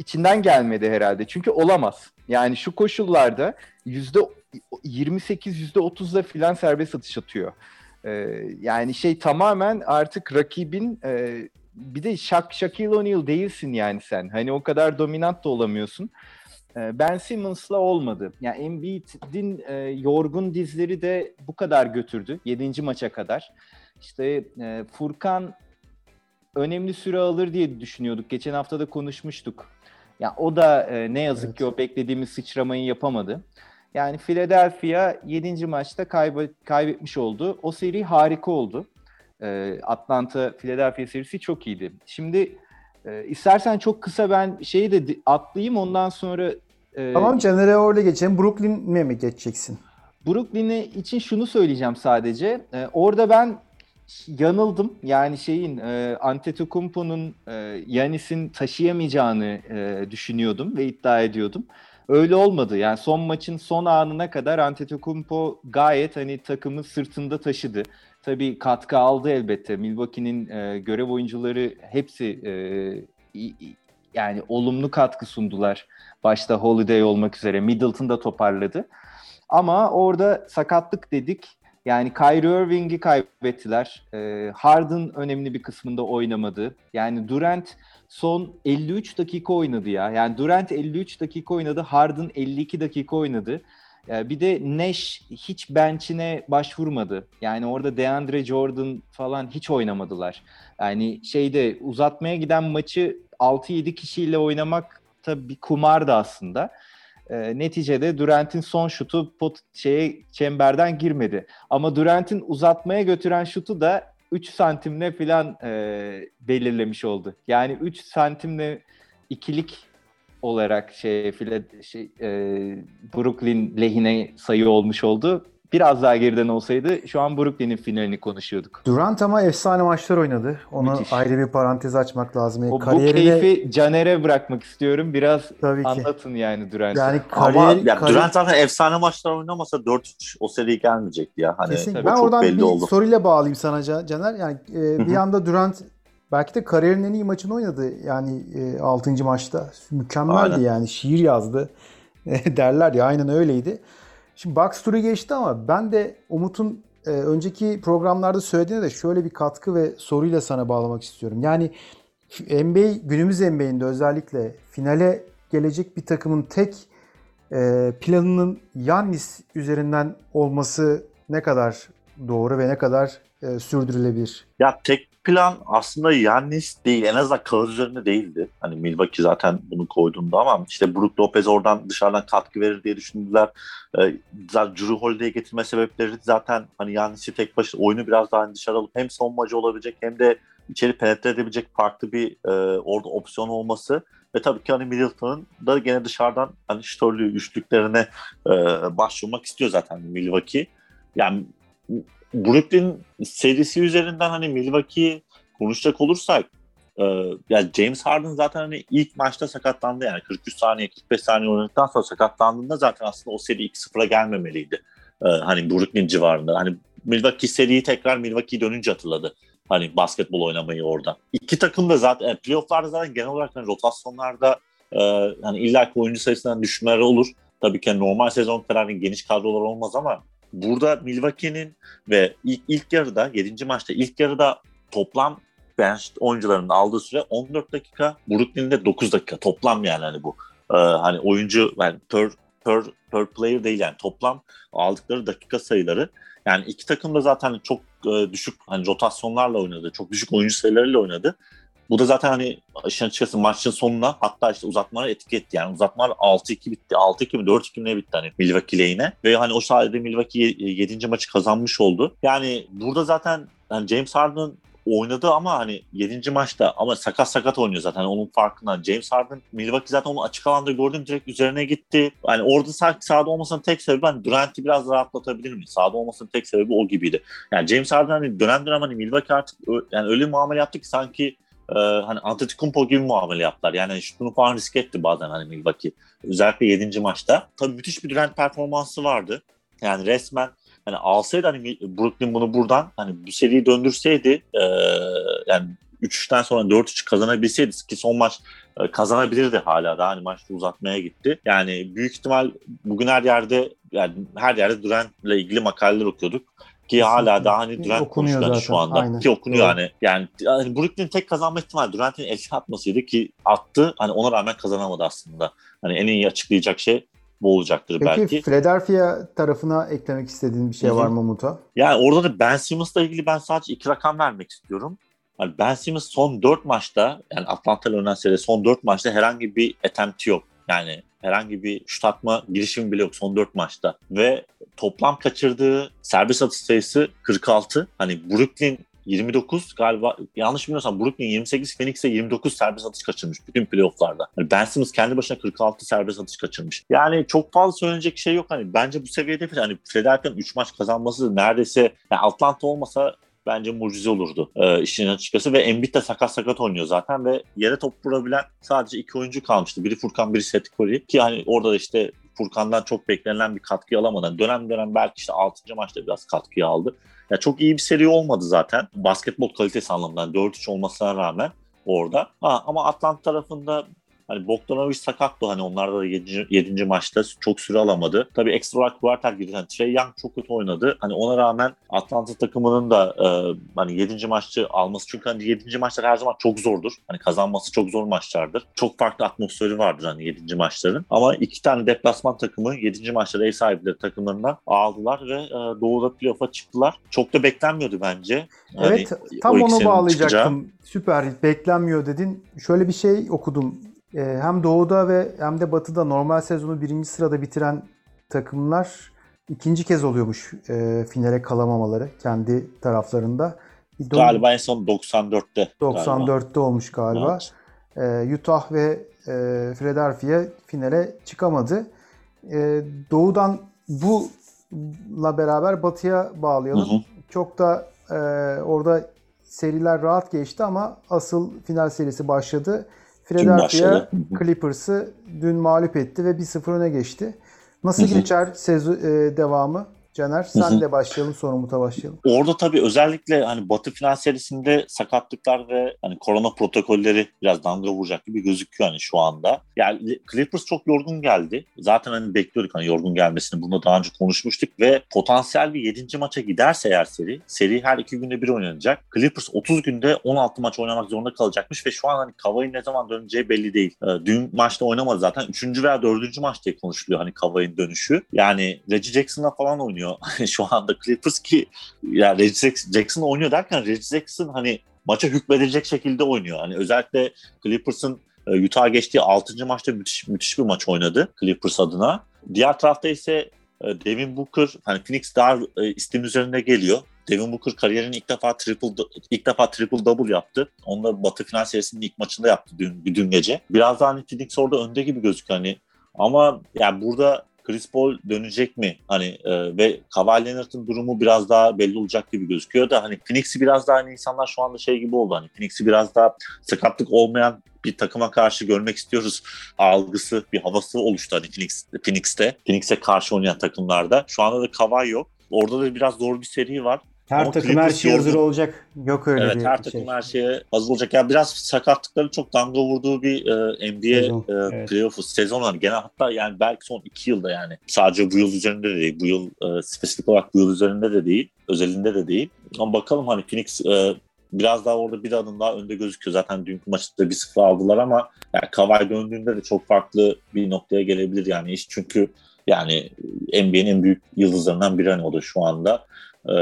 içinden gelmedi herhalde. Çünkü olamaz. Yani şu koşullarda yüzde 28 yüzde 30'da filan serbest atış atıyor. Ee, yani şey tamamen artık rakibin e, bir de Shaq, Shaquille O'Neal değilsin yani sen. Hani o kadar dominant da olamıyorsun. Ee, ben Simmons'la olmadı. Yani Embiid'in e, yorgun dizleri de bu kadar götürdü. 7. maça kadar. İşte e, Furkan önemli süre alır diye düşünüyorduk. Geçen hafta da konuşmuştuk. Ya yani o da e, ne yazık evet. ki o beklediğimiz sıçramayı yapamadı. Yani Philadelphia 7. maçta kayb- kaybetmiş oldu. O seri harika oldu. E, Atlanta Philadelphia serisi çok iyiydi. Şimdi e, istersen çok kısa ben şeyi de atlayayım ondan sonra e, Tamam Caner'e orada geçelim. Brooklyn'e mi geçeceksin? Brooklyn'e için şunu söyleyeceğim sadece. E, orada ben yanıldım. Yani şeyin e, Antetokounmpo'nun e, Yanis'in taşıyamayacağını e, düşünüyordum ve iddia ediyordum. Öyle olmadı. Yani son maçın son anına kadar Antetokounmpo gayet hani takımı sırtında taşıdı. Tabii katkı aldı elbette. Milwaukee'nin e, görev oyuncuları hepsi e, yani olumlu katkı sundular. Başta Holiday olmak üzere Middleton da toparladı. Ama orada sakatlık dedik. Yani Kyrie Irving'i kaybettiler. E, Harden önemli bir kısmında oynamadı. Yani Durant son 53 dakika oynadı ya. Yani Durant 53 dakika oynadı, Harden 52 dakika oynadı. Ee, bir de Nash hiç bench'ine başvurmadı. Yani orada DeAndre Jordan falan hiç oynamadılar. Yani şeyde uzatmaya giden maçı 6-7 kişiyle oynamak tabii bir kumardı aslında. E, neticede Durant'in son şutu pot şeye çemberden girmedi. Ama Durant'in uzatmaya götüren şutu da 3 santimle falan e, belirlemiş oldu. Yani 3 santimle ikilik olarak şey, file, şey e, Brooklyn lehine sayı olmuş oldu. Biraz daha geriden olsaydı şu an Brooklyn'in finalini konuşuyorduk. Durant ama efsane maçlar oynadı. Onu Müthiş. ayrı bir parantez açmak lazım. O, Kariyerine... Bu keyfi Caner'e bırakmak istiyorum. Biraz Tabii ki. anlatın yani Durant'ı. Yani kariyer, ama ya kariyer... Durant zaten efsane maçlar oynamasa 4-3 o seri gelmeyecekti ya. Hani Kesin. Ben oradan belli bir oldu. soruyla bağlayayım sana Caner. Yani e, bir anda Durant belki de kariyerinin en iyi maçını oynadı. Yani e, 6. maçta. Mükemmeldi aynen. yani. Şiir yazdı. derler ya aynen öyleydi. Şimdi box turu geçti ama ben de Umut'un e, önceki programlarda söylediğine de şöyle bir katkı ve soruyla sana bağlamak istiyorum. Yani NBA günümüz NBA'inde özellikle finale gelecek bir takımın tek e, planının Yannis üzerinden olması ne kadar doğru ve ne kadar e, sürdürülebilir? Ya tek plan aslında Yannis değil. En azından kağıt üzerinde değildi. Hani Milwaukee zaten bunu koyduğunda ama işte Brook Lopez oradan dışarıdan katkı verir diye düşündüler. Ee, Drew Holiday'i getirme sebepleri zaten hani Yannis'i tek başına oyunu biraz daha hani dışarı alıp hem savunmacı olabilecek hem de içeri penetre edebilecek farklı bir e, orada opsiyon olması ve tabii ki hani Middleton'ın da gene dışarıdan hani şütörlü üçlüklerine e, başvurmak istiyor zaten Milwaukee. Yani Brooklyn serisi üzerinden hani Milwaukee konuşacak olursak e, yani James Harden zaten hani ilk maçta sakatlandı yani 43 saniye 45 saniye oynadıktan sonra sakatlandığında zaten aslında o seri 2-0'a gelmemeliydi. E, hani Brooklyn civarında. Hani Milwaukee seriyi tekrar Milwaukee dönünce hatırladı. Hani basketbol oynamayı orada. İki takım da zaten yani playoff'larda zaten genel olarak hani rotasyonlarda e, hani illa oyuncu sayısından düşmeler olur. Tabii ki normal sezon kadar hani geniş kadrolar olmaz ama burada Milwaukee'nin ve ilk, ilk yarıda 7. maçta ilk yarıda toplam bench oyuncularının aldığı süre 14 dakika. Brooklyn'de 9 dakika. Toplam yani hani bu. Ee, hani oyuncu yani per, per, per player değil yani toplam aldıkları dakika sayıları. Yani iki takım da zaten çok e, düşük hani rotasyonlarla oynadı. Çok düşük oyuncu sayılarıyla oynadı. Bu da zaten hani işin açıkçası maçın sonuna hatta işte uzatmalara etki etti. Yani uzatmalar 6-2 bitti. 6-2 mi 4-2 mi ne bitti hani Milwaukee lehine. Ve hani o sayede Milwaukee 7. maçı kazanmış oldu. Yani burada zaten yani James Harden oynadı ama hani 7. maçta ama sakat sakat oynuyor zaten onun farkında. James Harden Milwaukee zaten onu açık alanda gördüm direkt üzerine gitti. Yani orada sanki sahada olmasının tek sebebi hani Durant'i biraz rahatlatabilir mi? Sahada olmasının tek sebebi o gibiydi. Yani James Harden hani dönem dönem hani Milwaukee artık yani öyle muamele yaptı ki sanki e, hani Antetokounmpo gibi muamele yaptılar. Yani şutunu falan risk etti bazen hani Milwaukee. Özellikle 7. maçta. Tabii müthiş bir Durant performansı vardı. Yani resmen hani alsaydı hani Brooklyn bunu buradan hani bir seriyi döndürseydi e, yani 3-3'ten sonra 4-3 kazanabilseydi ki son maç e, kazanabilirdi hala da hani maç uzatmaya gitti. Yani büyük ihtimal bugün her yerde yani her yerde Durant'la ilgili makaleler okuyorduk ki Kesinlikle. hala daha hani Durant Okunuyor hani zaten, şu anda aynen. ki okunuyor Doğru. hani yani yani Brooklyn tek kazanma ihtimali Durant'in el atmasıydı ki attı hani ona rağmen kazanamadı aslında. Hani en iyi açıklayacak şey bu olacaktır Peki belki. Philadelphia tarafına eklemek istediğin bir şey Hı hı. var mı Umut'a? Yani orada da Ben Simmons'la ilgili ben sadece iki rakam vermek istiyorum. Yani ben Simmons son 4 maçta yani Atlanta ile oynanan seride son 4 maçta herhangi bir attempt'i yok. Yani herhangi bir şut atma girişimi bile yok son 4 maçta. Ve toplam kaçırdığı serbest atış sayısı 46. Hani Brooklyn 29 galiba yanlış bilmiyorsam Brooklyn 28 Phoenix'e 29 serbest atış kaçırmış bütün playofflarda. Yani ben Simmons kendi başına 46 serbest atış kaçırmış. Yani çok fazla söylenecek şey yok hani bence bu seviyede bir hani Philadelphia'nın 3 maç kazanması neredeyse yani Atlanta olmasa bence mucize olurdu e, işin açıkçası ve Embiid de sakat sakat oynuyor zaten ve yere top vurabilen sadece iki oyuncu kalmıştı. Biri Furkan, biri Seth Curry ki hani orada da işte Furkan'dan çok beklenilen bir katkı alamadan dönem dönem belki işte 6. maçta biraz katkıyı aldı. Ya çok iyi bir seri olmadı zaten. Basketbol kalitesi anlamından 4-3 olmasına rağmen orada. Ha, ama Atlanta tarafında Hani Bogdanovic sakattı hani onlarda da 7. 7. maçta çok süre alamadı. Tabii ekstra olarak Kuartel girdi. Yani Trey Young çok kötü oynadı. Hani ona rağmen Atlanta takımının da e, hani 7. maçı alması çünkü hani 7. maçlar her zaman çok zordur. Hani kazanması çok zor maçlardır. Çok farklı atmosferi vardır hani 7. maçların. Ama iki tane deplasman takımı 7. maçları ev sahipleri takımlarından aldılar ve e, Doğu'da playoff'a çıktılar. Çok da beklenmiyordu bence. Hani Evet tam onu bağlayacaktım. çıkacağı. Süper beklenmiyor dedin. Şöyle bir şey okudum. Ee, hem Doğu'da ve hem de Batı'da normal sezonu birinci sırada bitiren takımlar ikinci kez oluyormuş e, finale kalamamaları kendi taraflarında. Galiba en son 94'te. 94'te olmuş galiba. Evet. Ee, Utah ve e, Philadelphia finale çıkamadı. Ee, Doğu'dan bununla beraber Batı'ya bağlayalım. Hı hı. Çok da e, orada seriler rahat geçti ama asıl final serisi başladı. Philadelphia. Clippers'ı dün mağlup etti ve 1-0 öne geçti. Nasıl geçer sezon e, devamı? Caner sen Hı hı. de başlayalım sonra Umut'a başlayalım. Orada tabii özellikle hani Batı final serisinde sakatlıklar ve hani korona protokolleri biraz damga vuracak gibi gözüküyor hani şu anda. Yani Clippers çok yorgun geldi. Zaten hani bekliyorduk hani yorgun gelmesini. Bunu daha önce konuşmuştuk ve potansiyel bir 7. maça giderse eğer seri, seri her iki günde bir oynanacak. Clippers 30 günde 16 maç oynamak zorunda kalacakmış ve şu an hani Kavai'nin ne zaman döneceği belli değil. Ee, Dün maçta oynamadı zaten. 3. veya 4. maç diye konuşuluyor hani Kavai'nin dönüşü. Yani Reggie Jackson'la falan oynuyor şu anda Clippers ki ya Reggie Jackson oynuyor derken Reggie Jackson hani maça hükmedecek şekilde oynuyor. Hani özellikle Clippers'ın e, Utah'a geçtiği 6. maçta müthiş, müthiş bir maç oynadı Clippers adına. Diğer tarafta ise e, Devin Booker hani Phoenix daha e, istim üzerinde geliyor. Devin Booker kariyerinin ilk defa triple ilk defa triple double yaptı. Onu da Batı final serisinin ilk maçında yaptı dün, dün gece. Biraz daha hani Phoenix orada önde gibi gözüküyor hani. Ama yani burada Chris Paul dönecek mi? Hani e, ve Kawhi Leonard'ın durumu biraz daha belli olacak gibi gözüküyor da hani Phoenix'i biraz daha hani insanlar şu anda şey gibi oldu. Hani Phoenix'i biraz daha sakatlık olmayan bir takıma karşı görmek istiyoruz algısı, bir havası oluştu hani Phoenix, Phoenix'te. Phoenix'e karşı oynayan takımlarda. Şu anda da Kawhi yok. Orada da biraz zor bir seri var. Her Ama takım her şey hazır olacak. Yok öyle evet bir her şey. takım her şeye hazır olacak. Yani biraz sakatlıkları çok damga vurduğu bir e, NBA Sezon, e, evet. playoff'u sezon var. Genel hatta yani belki son iki yılda yani. Sadece bu yıl üzerinde de değil. Bu yıl e, spesifik olarak bu yıl üzerinde de değil. Özelinde de değil. Ama bakalım hani Phoenix e, biraz daha orada bir adım daha önde gözüküyor. Zaten dünkü maçta bir sıfır aldılar ama yani Kawhi döndüğünde de çok farklı bir noktaya gelebilir yani iş. Çünkü yani NBA'nin en büyük yıldızlarından biri hani o da şu anda. E,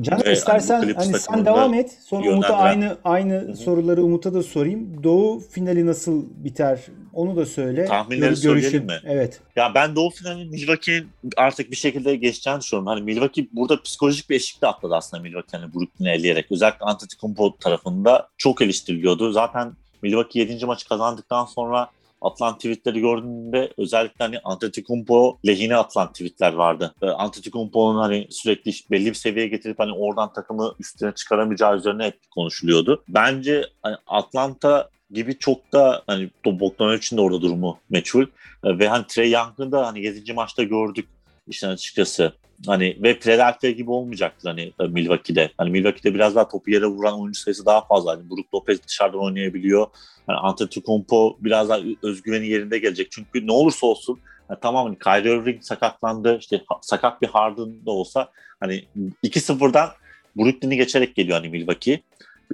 Caner Ve istersen hani hani sen devam et. Sonra Umut'a yönlendiren- aynı aynı hı. soruları Umut'a da sorayım. Doğu finali nasıl biter? Onu da söyle. Tahminleri Gör- söyleyelim mi? Evet. Ya ben Doğu finalinin Milwaukee'nin artık bir şekilde geçeceğini düşünüyorum. Hani Milwaukee burada psikolojik bir eşikte atladı aslında Milwaukee hani Brooklyn'i eleyerek. Özellikle Antetokounmpo tarafında çok eleştiriliyordu. Zaten Milwaukee 7. maçı kazandıktan sonra atılan tweetleri gördüğümde özellikle hani Antetokounmpo lehine atılan tweetler vardı. Ee, Antetokounmpo'nun hani sürekli belli bir seviyeye getirip hani oradan takımı üstüne çıkaramayacağı üzerine hep konuşuluyordu. Bence hani Atlanta gibi çok da hani Bogdanovic'in de orada durumu meçhul. Ee, Ve hani Trey Young'ın da hani 7. maçta gördük. işin açıkçası. Hani ve Philadelphia gibi olmayacaktı hani Milwaukee'de. Hani Milwaukee'de biraz daha topu yere vuran oyuncu sayısı daha fazla. Hani Brook Lopez dışarıdan oynayabiliyor. Yani Antetokounmpo biraz daha özgüveni yerinde gelecek. Çünkü ne olursa olsun yani tamam hani Kyrie Irving sakatlandı. İşte sakat bir Harden da olsa hani 2-0'dan Brooklyn'i geçerek geliyor hani Milwaukee.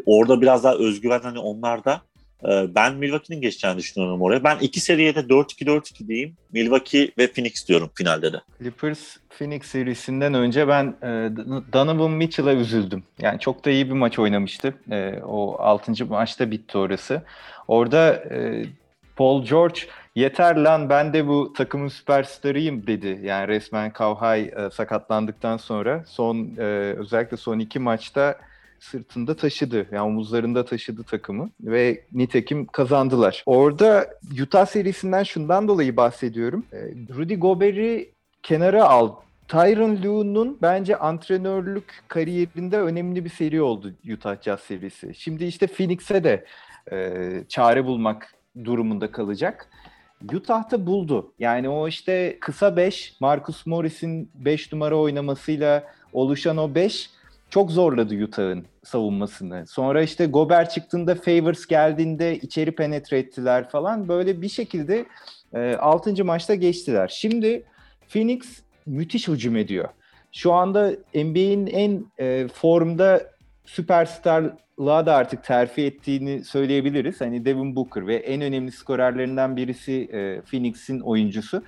Orada biraz daha özgüven hani onlarda ben Milwaukee'nin geçeceğini düşünüyorum oraya. Ben iki seriyede 4-2-4-2 diyeyim. Milwaukee ve Phoenix diyorum finalde de. Clippers Phoenix serisinden önce ben e, Donovan Mitchell'a üzüldüm. Yani çok da iyi bir maç oynamıştı. E, o 6. maçta bitti orası. Orada e, Paul George yeter lan ben de bu takımın süperstarıyım dedi. Yani resmen Kawhi e, sakatlandıktan sonra son e, özellikle son iki maçta sırtında taşıdı. Yani omuzlarında taşıdı takımı ve nitekim kazandılar. Orada Utah serisinden şundan dolayı bahsediyorum. E, Rudy Gobert'i kenara al. Tyron Lue'nun bence antrenörlük kariyerinde önemli bir seri oldu Utah Jazz serisi. Şimdi işte Phoenix'e de e, çare bulmak durumunda kalacak. Utah'ta buldu. Yani o işte kısa 5, Marcus Morris'in 5 numara oynamasıyla oluşan o 5 çok zorladı Utah'ın savunmasını. Sonra işte Gober çıktığında Favors geldiğinde içeri penetre ettiler falan. Böyle bir şekilde e, 6. maçta geçtiler. Şimdi Phoenix müthiş hücum ediyor. Şu anda NBA'in en e, formda süperstarlığa da artık terfi ettiğini söyleyebiliriz. Hani Devin Booker ve en önemli skorerlerinden birisi e, Phoenix'in oyuncusu.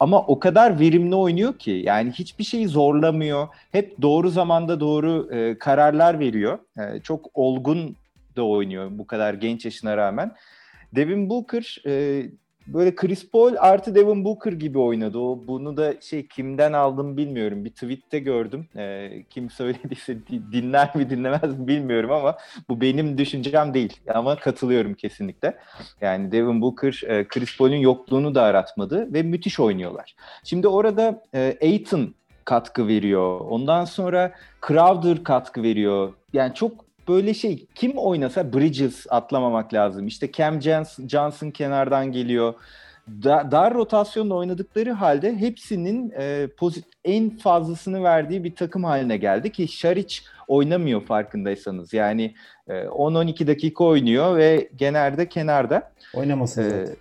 Ama o kadar verimli oynuyor ki yani hiçbir şeyi zorlamıyor. Hep doğru zamanda doğru e, kararlar veriyor. E, çok olgun da oynuyor bu kadar genç yaşına rağmen. Devin Booker e, böyle Chris Paul artı Devin Booker gibi oynadı. O bunu da şey kimden aldım bilmiyorum. Bir tweette gördüm. E, kim söylediyse dinler mi dinlemez mi bilmiyorum ama bu benim düşüncem değil. Ama katılıyorum kesinlikle. Yani Devin Booker e, Chris Paul'un yokluğunu da aratmadı ve müthiş oynuyorlar. Şimdi orada e, Aiton katkı veriyor. Ondan sonra Crowder katkı veriyor. Yani çok böyle şey kim oynasa Bridges atlamamak lazım. İşte Cam Johnson kenardan geliyor. Da, dar rotasyonla oynadıkları halde hepsinin e, pozit en fazlasını verdiği bir takım haline geldi ki Şaric oynamıyor farkındaysanız. Yani e, 10-12 dakika oynuyor ve genelde kenarda. Oynamasın e, zaten.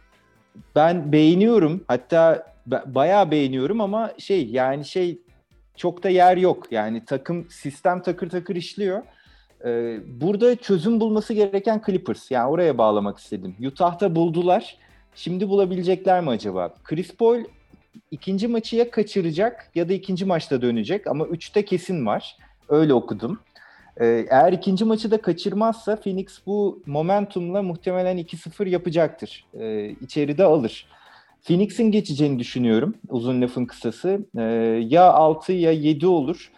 Ben beğeniyorum. Hatta bayağı beğeniyorum ama şey yani şey çok da yer yok. Yani takım sistem takır takır işliyor. Ee, burada çözüm bulması gereken Clippers. Yani oraya bağlamak istedim. Utah'ta buldular. Şimdi bulabilecekler mi acaba? Chris Paul ikinci maçı ya kaçıracak ya da ikinci maçta dönecek ama üçte kesin var. Öyle okudum. Ee, eğer ikinci maçı da kaçırmazsa Phoenix bu momentumla muhtemelen 2-0 yapacaktır. Ee, içeride alır. Phoenix'in geçeceğini düşünüyorum uzun lafın kısası. Ee, ya 6 ya 7 olur.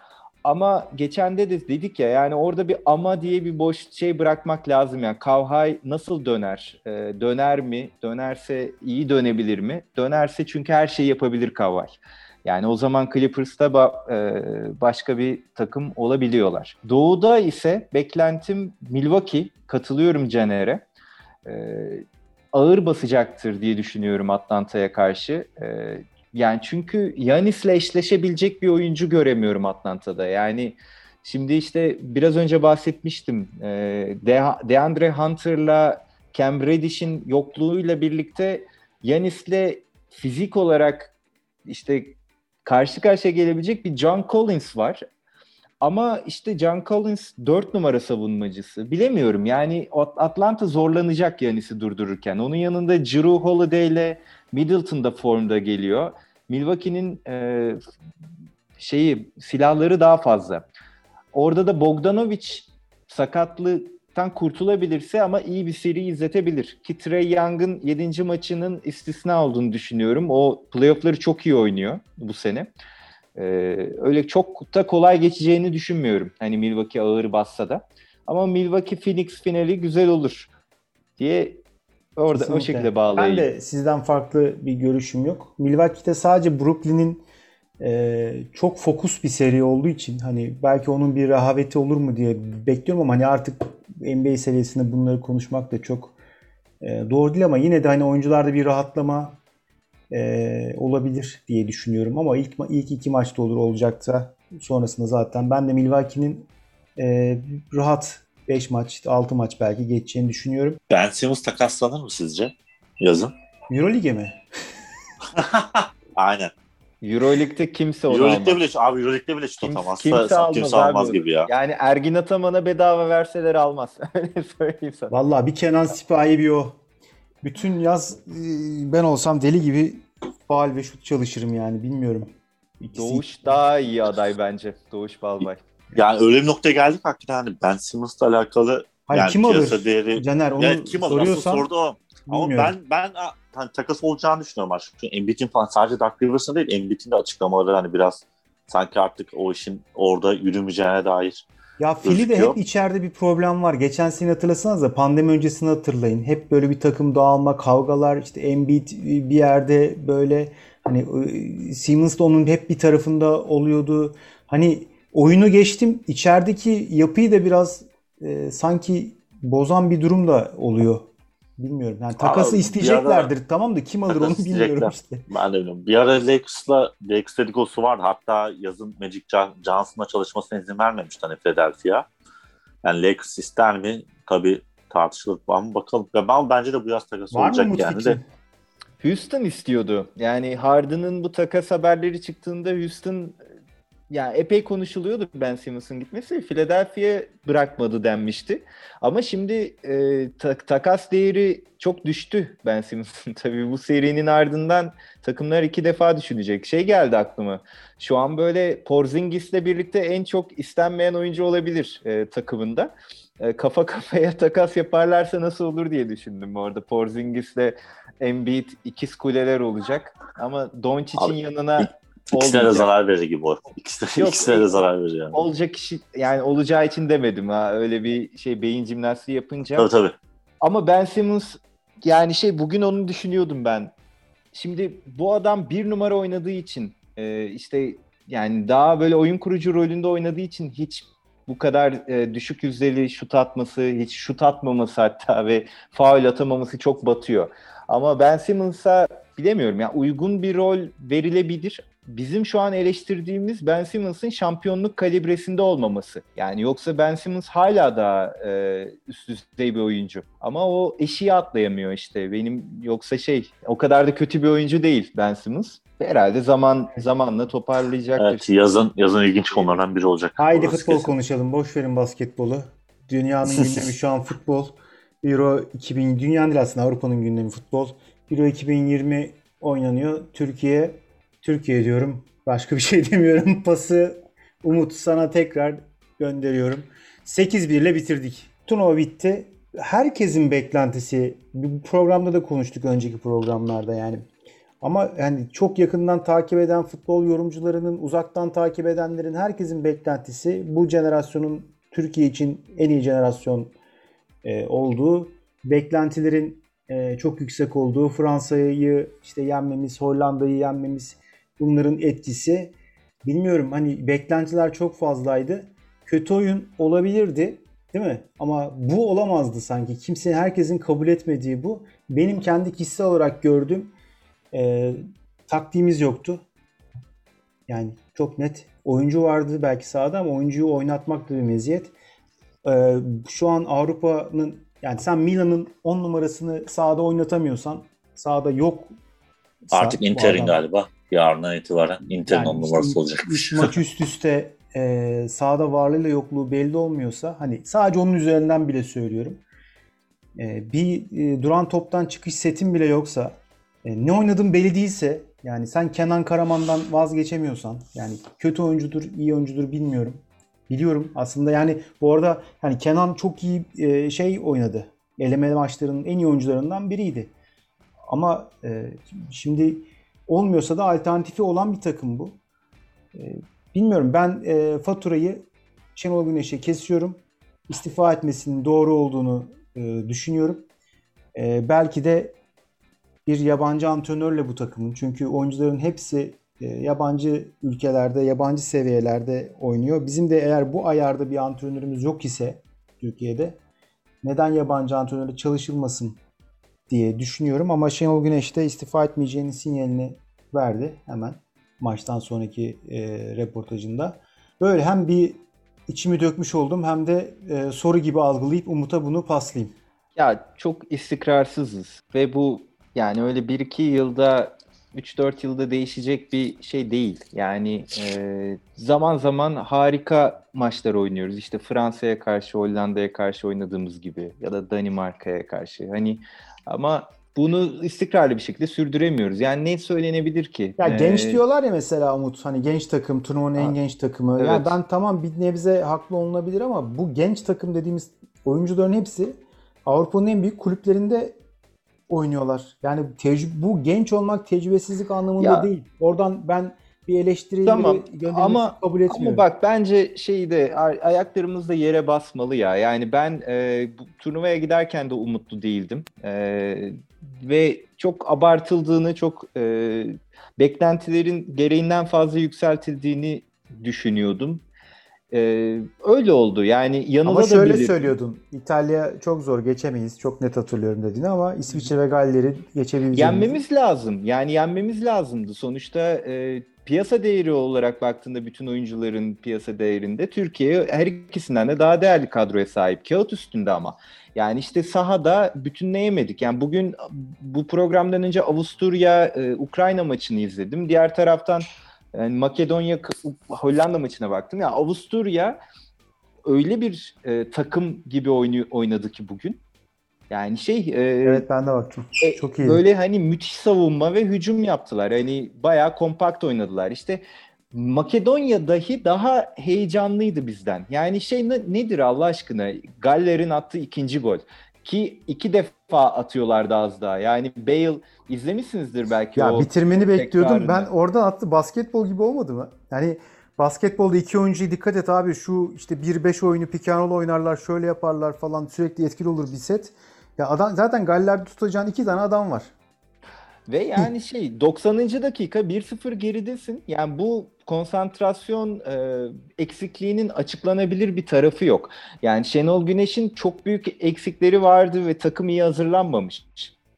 Ama geçen de dedik ya yani orada bir ama diye bir boş şey bırakmak lazım yani. Kavhay nasıl döner? Ee, döner mi? Dönerse iyi dönebilir mi? Dönerse çünkü her şeyi yapabilir Kavhay. Yani o zaman Clippers'ta ba- e, başka bir takım olabiliyorlar. Doğu'da ise beklentim Milwaukee. Katılıyorum Caner'e. Ee, ağır basacaktır diye düşünüyorum Atlanta'ya karşı. Ee, yani çünkü Yanis'le eşleşebilecek bir oyuncu göremiyorum Atlanta'da. Yani şimdi işte biraz önce bahsetmiştim. E, DeAndre Hunter'la Cam Reddish'in yokluğuyla birlikte Yanis'le fizik olarak işte karşı karşıya gelebilecek bir John Collins var. Ama işte John Collins 4 numara savunmacısı. Bilemiyorum yani Atlanta zorlanacak Yanis'i durdururken. Onun yanında Drew Holiday ile Middleton da formda geliyor. Milwaukee'nin e, şeyi silahları daha fazla. Orada da Bogdanovic sakatlıktan kurtulabilirse ama iyi bir seri izletebilir. Ki Trey Young'ın 7. maçının istisna olduğunu düşünüyorum. O playoff'ları çok iyi oynuyor bu sene. Ee, öyle çok da kolay geçeceğini düşünmüyorum. Hani Milwaukee ağır bassa da. Ama Milwaukee Phoenix finali güzel olur diye Orada Kesinlikle. o şekilde bağlayayım. Ben de sizden farklı bir görüşüm yok. Milwaukee'de sadece Brooklyn'in e, çok fokus bir seri olduğu için hani belki onun bir rehaveti olur mu diye bekliyorum ama hani artık NBA seviyesinde bunları konuşmak da çok e, doğru değil ama yine de hani oyuncularda bir rahatlama e, olabilir diye düşünüyorum ama ilk ilk iki maçta olur olacaksa sonrasında zaten ben de Milwaukee'nin e, rahat 5 maç, 6 maç belki geçeceğini düşünüyorum. Ben Simmons takaslanır mı sizce yazın? Euroleague'e mi? Aynen. Euroleague'de kimse onu Euroleague'de almaz. bile abi Euroleague'de bile şut atamaz. kimse Kimse, almaz kimse abi. almaz gibi ya. Yani Ergin Ataman'a bedava verseler almaz. Öyle söyleyeyim sana. Vallahi bir Kenan Sipahi bir o. Bütün yaz e, ben olsam deli gibi faal ve şut çalışırım yani bilmiyorum. İkisi- Doğuş daha iyi aday bence. Doğuş Balbay. Yani öyle bir noktaya geldik hakikaten hani Ben Simmons'la alakalı Hayır, yani kim alır? değeri Caner onu yani kim alır? Asıl soruyorsan sordu o. Ama ben ben hani takas olacağını düşünüyorum artık. Çünkü Embiid'in falan sadece Doug Rivers'ın değil Embiid'in de açıklamaları hani biraz sanki artık o işin orada yürümeyeceğine dair. Ya Philly'de gözüküyor. hep içeride bir problem var. Geçen sene hatırlasanız da pandemi öncesini hatırlayın. Hep böyle bir takım dağılma, kavgalar, işte Embiid bir yerde böyle hani e, Simmons da onun hep bir tarafında oluyordu. Hani oyunu geçtim. içerideki yapıyı da biraz e, sanki bozan bir durum da oluyor. Bilmiyorum. Yani takası Abi, isteyeceklerdir. Tamam da kim alır onu bilmiyorum işte. Ben de bilmiyorum. Bir ara Lakers'la Lakers dedikodusu vardı. Hatta yazın Magic John- Johnson'la çalışmasına izin vermemişti hani Philadelphia. Yani Lakers ister mi? Tabii tartışılır. Ama bakalım. Ya ben bence de bu yaz takası Var mı olacak Umut yani de. Houston istiyordu. Yani Harden'ın bu takas haberleri çıktığında Houston yani epey konuşuluyordu Ben Simmons'ın gitmesi. Philadelphia bırakmadı denmişti. Ama şimdi e, ta- takas değeri çok düştü Ben Simmons'ın. Tabii bu serinin ardından takımlar iki defa düşünecek. Şey geldi aklıma. Şu an böyle Porzingis'le birlikte en çok istenmeyen oyuncu olabilir e, takımında. E, kafa kafaya takas yaparlarsa nasıl olur diye düşündüm orada. Porzingis'le Embiid ikiz kuleler olacak. Ama Doncic'in yanına İkisine de olmayacak. zarar verir gibi o. İkisine, Yok, ikisine de zarar verir yani. olacak kişi yani olacağı için demedim ha öyle bir şey beyin jimnastiği yapınca. Tabii tabii. Ama Ben Simmons yani şey bugün onu düşünüyordum ben. Şimdi bu adam bir numara oynadığı için e, işte yani daha böyle oyun kurucu rolünde oynadığı için hiç bu kadar e, düşük yüzdeli şut atması, hiç şut atmaması hatta ve faul atamaması çok batıyor. Ama Ben Simmons'a bilemiyorum ya uygun bir rol verilebilir. Bizim şu an eleştirdiğimiz Ben Simmons'ın şampiyonluk kalibresinde olmaması. Yani yoksa Ben Simmons hala da e, üst düzey bir oyuncu. Ama o eşiği atlayamıyor işte. Benim yoksa şey o kadar da kötü bir oyuncu değil Ben Simmons. Herhalde zaman zamanla toparlayacaktır. Evet yazın yazın ilginç konulardan biri olacak. Haydi Orası futbol kesin. konuşalım. Boş verin basketbolu. Dünyanın gündemi şu an futbol. Euro 2000 dünyanın değil aslında Avrupa'nın gündemi futbol. Euro 2020 oynanıyor. Türkiye Türkiye diyorum. Başka bir şey demiyorum. Pası Umut sana tekrar gönderiyorum. 8-1 ile bitirdik. Turnuva bitti. Herkesin beklentisi bu programda da konuştuk önceki programlarda yani. Ama yani çok yakından takip eden futbol yorumcularının, uzaktan takip edenlerin herkesin beklentisi bu jenerasyonun Türkiye için en iyi jenerasyon e, olduğu, beklentilerin e, çok yüksek olduğu, Fransa'yı işte yenmemiz, Hollanda'yı yenmemiz bunların etkisi. Bilmiyorum hani beklentiler çok fazlaydı. Kötü oyun olabilirdi değil mi? Ama bu olamazdı sanki. Kimsenin, herkesin kabul etmediği bu. Benim kendi kişisel olarak gördüğüm e, taktiğimiz yoktu. Yani çok net. Oyuncu vardı belki sahada ama oyuncuyu oynatmak da bir meziyet. E, şu an Avrupa'nın yani sen Milan'ın 10 numarasını sahada oynatamıyorsan sahada yok. Artık Inter'in galiba. Yarından itibaren Inter'in on numarası olacak. 3 maç üst üste e, sahada varlığıyla yokluğu belli olmuyorsa hani sadece onun üzerinden bile söylüyorum. E, bir e, duran toptan çıkış setin bile yoksa e, ne oynadığın belli değilse yani sen Kenan Karaman'dan vazgeçemiyorsan yani kötü oyuncudur, iyi oyuncudur bilmiyorum. Biliyorum aslında yani bu arada hani Kenan çok iyi e, şey oynadı. Eleme maçlarının en iyi oyuncularından biriydi. Ama e, şimdi olmuyorsa da alternatifi olan bir takım bu. E, bilmiyorum ben e, faturayı Şenol Güneş'e kesiyorum. İstifa etmesinin doğru olduğunu e, düşünüyorum. E, belki de bir yabancı antrenörle bu takımın. Çünkü oyuncuların hepsi yabancı ülkelerde, yabancı seviyelerde oynuyor. Bizim de eğer bu ayarda bir antrenörümüz yok ise Türkiye'de neden yabancı antrenörle çalışılmasın diye düşünüyorum ama Şenol Güneş de istifa etmeyeceğinin sinyalini verdi hemen maçtan sonraki e, reportajında. Böyle hem bir içimi dökmüş oldum hem de e, soru gibi algılayıp Umut'a bunu paslayayım. Ya çok istikrarsızız ve bu yani öyle 1-2 yılda 3-4 yılda değişecek bir şey değil. Yani e, zaman zaman harika maçlar oynuyoruz. İşte Fransa'ya karşı, Hollanda'ya karşı oynadığımız gibi ya da Danimarka'ya karşı. Hani ama bunu istikrarlı bir şekilde sürdüremiyoruz. Yani ne söylenebilir ki? Ya Ee, genç diyorlar ya mesela Umut hani genç takım turnuvanın en genç takımı. evet. Yani ben tamam bir nebze haklı olunabilir ama bu genç takım dediğimiz oyuncuların hepsi Avrupa'nın en büyük kulüplerinde oynuyorlar. Yani tecrü- bu genç olmak tecrübesizlik anlamında Ya- değil. Oradan ben bir eleştiri Tamam, ama- kabul etmiyorum. Ama bak bence şeyi de ay- ayaklarımız da yere basmalı ya. Yani ben e, bu turnuvaya giderken de umutlu değildim. E, ve çok abartıldığını, çok e, beklentilerin gereğinden fazla yükseltildiğini düşünüyordum. E, öyle oldu. Yani Ama yanılabilir. şöyle söylüyordun. İtalya çok zor geçemeyiz. Çok net hatırlıyorum dediğini ama İsviçre ve Galler'i geçebileceğimiz. Yenmemiz lazım. Yani yenmemiz lazımdı. Sonuçta e, piyasa değeri olarak baktığında bütün oyuncuların piyasa değerinde Türkiye her ikisinden de daha değerli kadroya sahip. Kağıt üstünde ama. Yani işte sahada bütünleyemedik. Yani bugün bu programdan önce Avusturya e, Ukrayna maçını izledim. Diğer taraftan yani Makedonya Hollanda maçına baktım. Ya yani Avusturya öyle bir e, takım gibi oynuyor, oynadı ki bugün. Yani şey e, Evet ben de baktım. e, Çok iyi. Böyle hani müthiş savunma ve hücum yaptılar. Hani bayağı kompakt oynadılar. İşte Makedonya dahi daha heyecanlıydı bizden. Yani şey ne- nedir Allah aşkına? Galler'in attığı ikinci gol. Ki iki defa atıyorlardı az daha. Yani Bale izlemişsinizdir belki Ya o bitirmeni bekliyordum. Ben tekrarını. oradan attı basketbol gibi olmadı mı? Yani basketbolda iki oyuncuya dikkat et abi. Şu işte 1-5 oyunu roll oynarlar, şöyle yaparlar falan. Sürekli etkili olur bir set. Ya adam zaten Galler'de tutacağın iki tane adam var. Ve yani şey 90. dakika 1-0 geridesin. Yani bu konsantrasyon e, eksikliğinin açıklanabilir bir tarafı yok. Yani Şenol Güneş'in çok büyük eksikleri vardı ve takım iyi hazırlanmamış.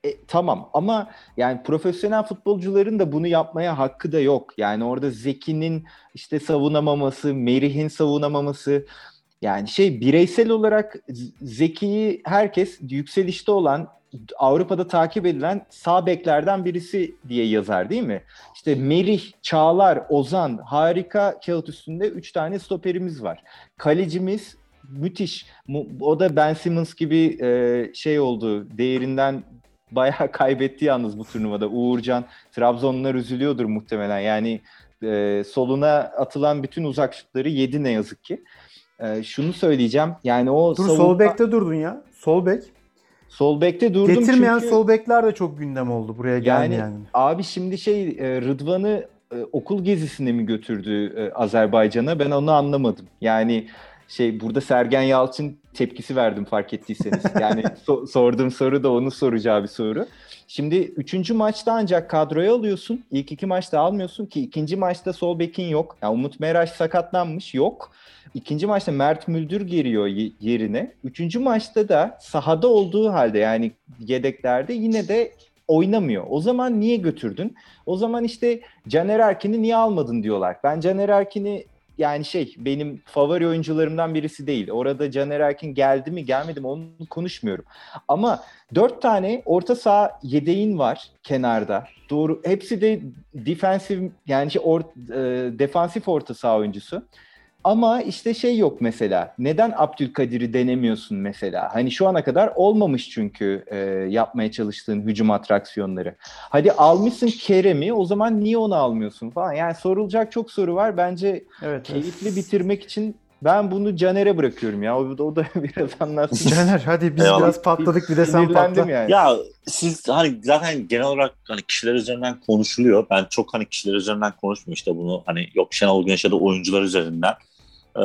E, tamam ama yani profesyonel futbolcuların da bunu yapmaya hakkı da yok. Yani orada Zeki'nin işte savunamaması, Merih'in savunamaması yani şey bireysel olarak Zeki'yi herkes yükselişte olan Avrupa'da takip edilen sağ beklerden birisi diye yazar değil mi? İşte Merih, Çağlar, Ozan harika kağıt üstünde 3 tane stoperimiz var. Kalecimiz müthiş. O da Ben Simmons gibi e, şey oldu. Değerinden bayağı kaybetti yalnız bu turnuvada. Uğurcan, Trabzonlular üzülüyordur muhtemelen. Yani e, soluna atılan bütün uzak şutları yedi ne yazık ki. E, şunu söyleyeceğim. Yani o Dur savunma- sol bekte durdun ya. Sol bek. Sol bekte durdum Getirmeyen çünkü... sol bekler de çok gündem oldu buraya gelmeyen. Abi şimdi şey e, Rıdvan'ı e, okul gezisine mi götürdü e, Azerbaycan'a? Ben onu anlamadım. Yani şey burada Sergen Yalçın tepkisi verdim fark ettiyseniz. Yani so- sorduğum soru da onu soracağı bir soru. Şimdi üçüncü maçta ancak kadroya alıyorsun. İlk iki maçta almıyorsun ki ikinci maçta sol bekin yok. Yani Umut Meraş sakatlanmış yok. İkinci maçta Mert Müldür giriyor yerine. Üçüncü maçta da sahada olduğu halde yani yedeklerde yine de oynamıyor. O zaman niye götürdün? O zaman işte Caner Erkin'i niye almadın diyorlar. Ben Caner Erkin'i yani şey benim favori oyuncularımdan birisi değil. Orada Caner Erkin geldi mi gelmedi mi onu konuşmuyorum. Ama dört tane orta saha yedeğin var kenarda. Doğru. Hepsi de defensif yani şey or, e, defansif orta saha oyuncusu. Ama işte şey yok mesela. Neden Abdülkadir'i denemiyorsun mesela? Hani şu ana kadar olmamış çünkü e, yapmaya çalıştığın hücum atraksiyonları. Hadi almışsın Kerem'i o zaman niye onu almıyorsun falan. Yani sorulacak çok soru var. Bence Evet. keyifli bitirmek için ben bunu Caner'e bırakıyorum ya. O, o da biraz anlatsın. Caner hadi biz Eyvallah. biraz patladık bir de sen patla. yani. Ya siz hani zaten genel olarak hani kişiler üzerinden konuşuluyor. Ben çok hani kişiler üzerinden konuşmuyorum işte bunu hani yok Şenol Güneş ya da oyuncular üzerinden. Ee,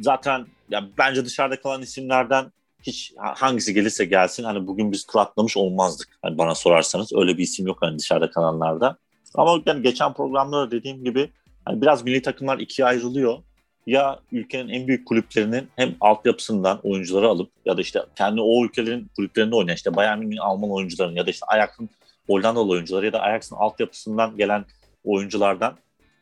zaten ya bence dışarıda kalan isimlerden hiç ha- hangisi gelirse gelsin hani bugün biz tur atlamış olmazdık. Hani bana sorarsanız öyle bir isim yok hani dışarıda kalanlarda. Ama yani geçen programda da dediğim gibi hani biraz milli takımlar ikiye ayrılıyor. ya ülkenin en büyük kulüplerinin hem altyapısından oyuncuları alıp ya da işte kendi o ülkelerin kulüplerinde oynayan işte Bayern Münih'in Alman oyuncuların ya da işte Ajax'ın Hollandalı oyuncuları ya da Ajax'ın altyapısından gelen oyunculardan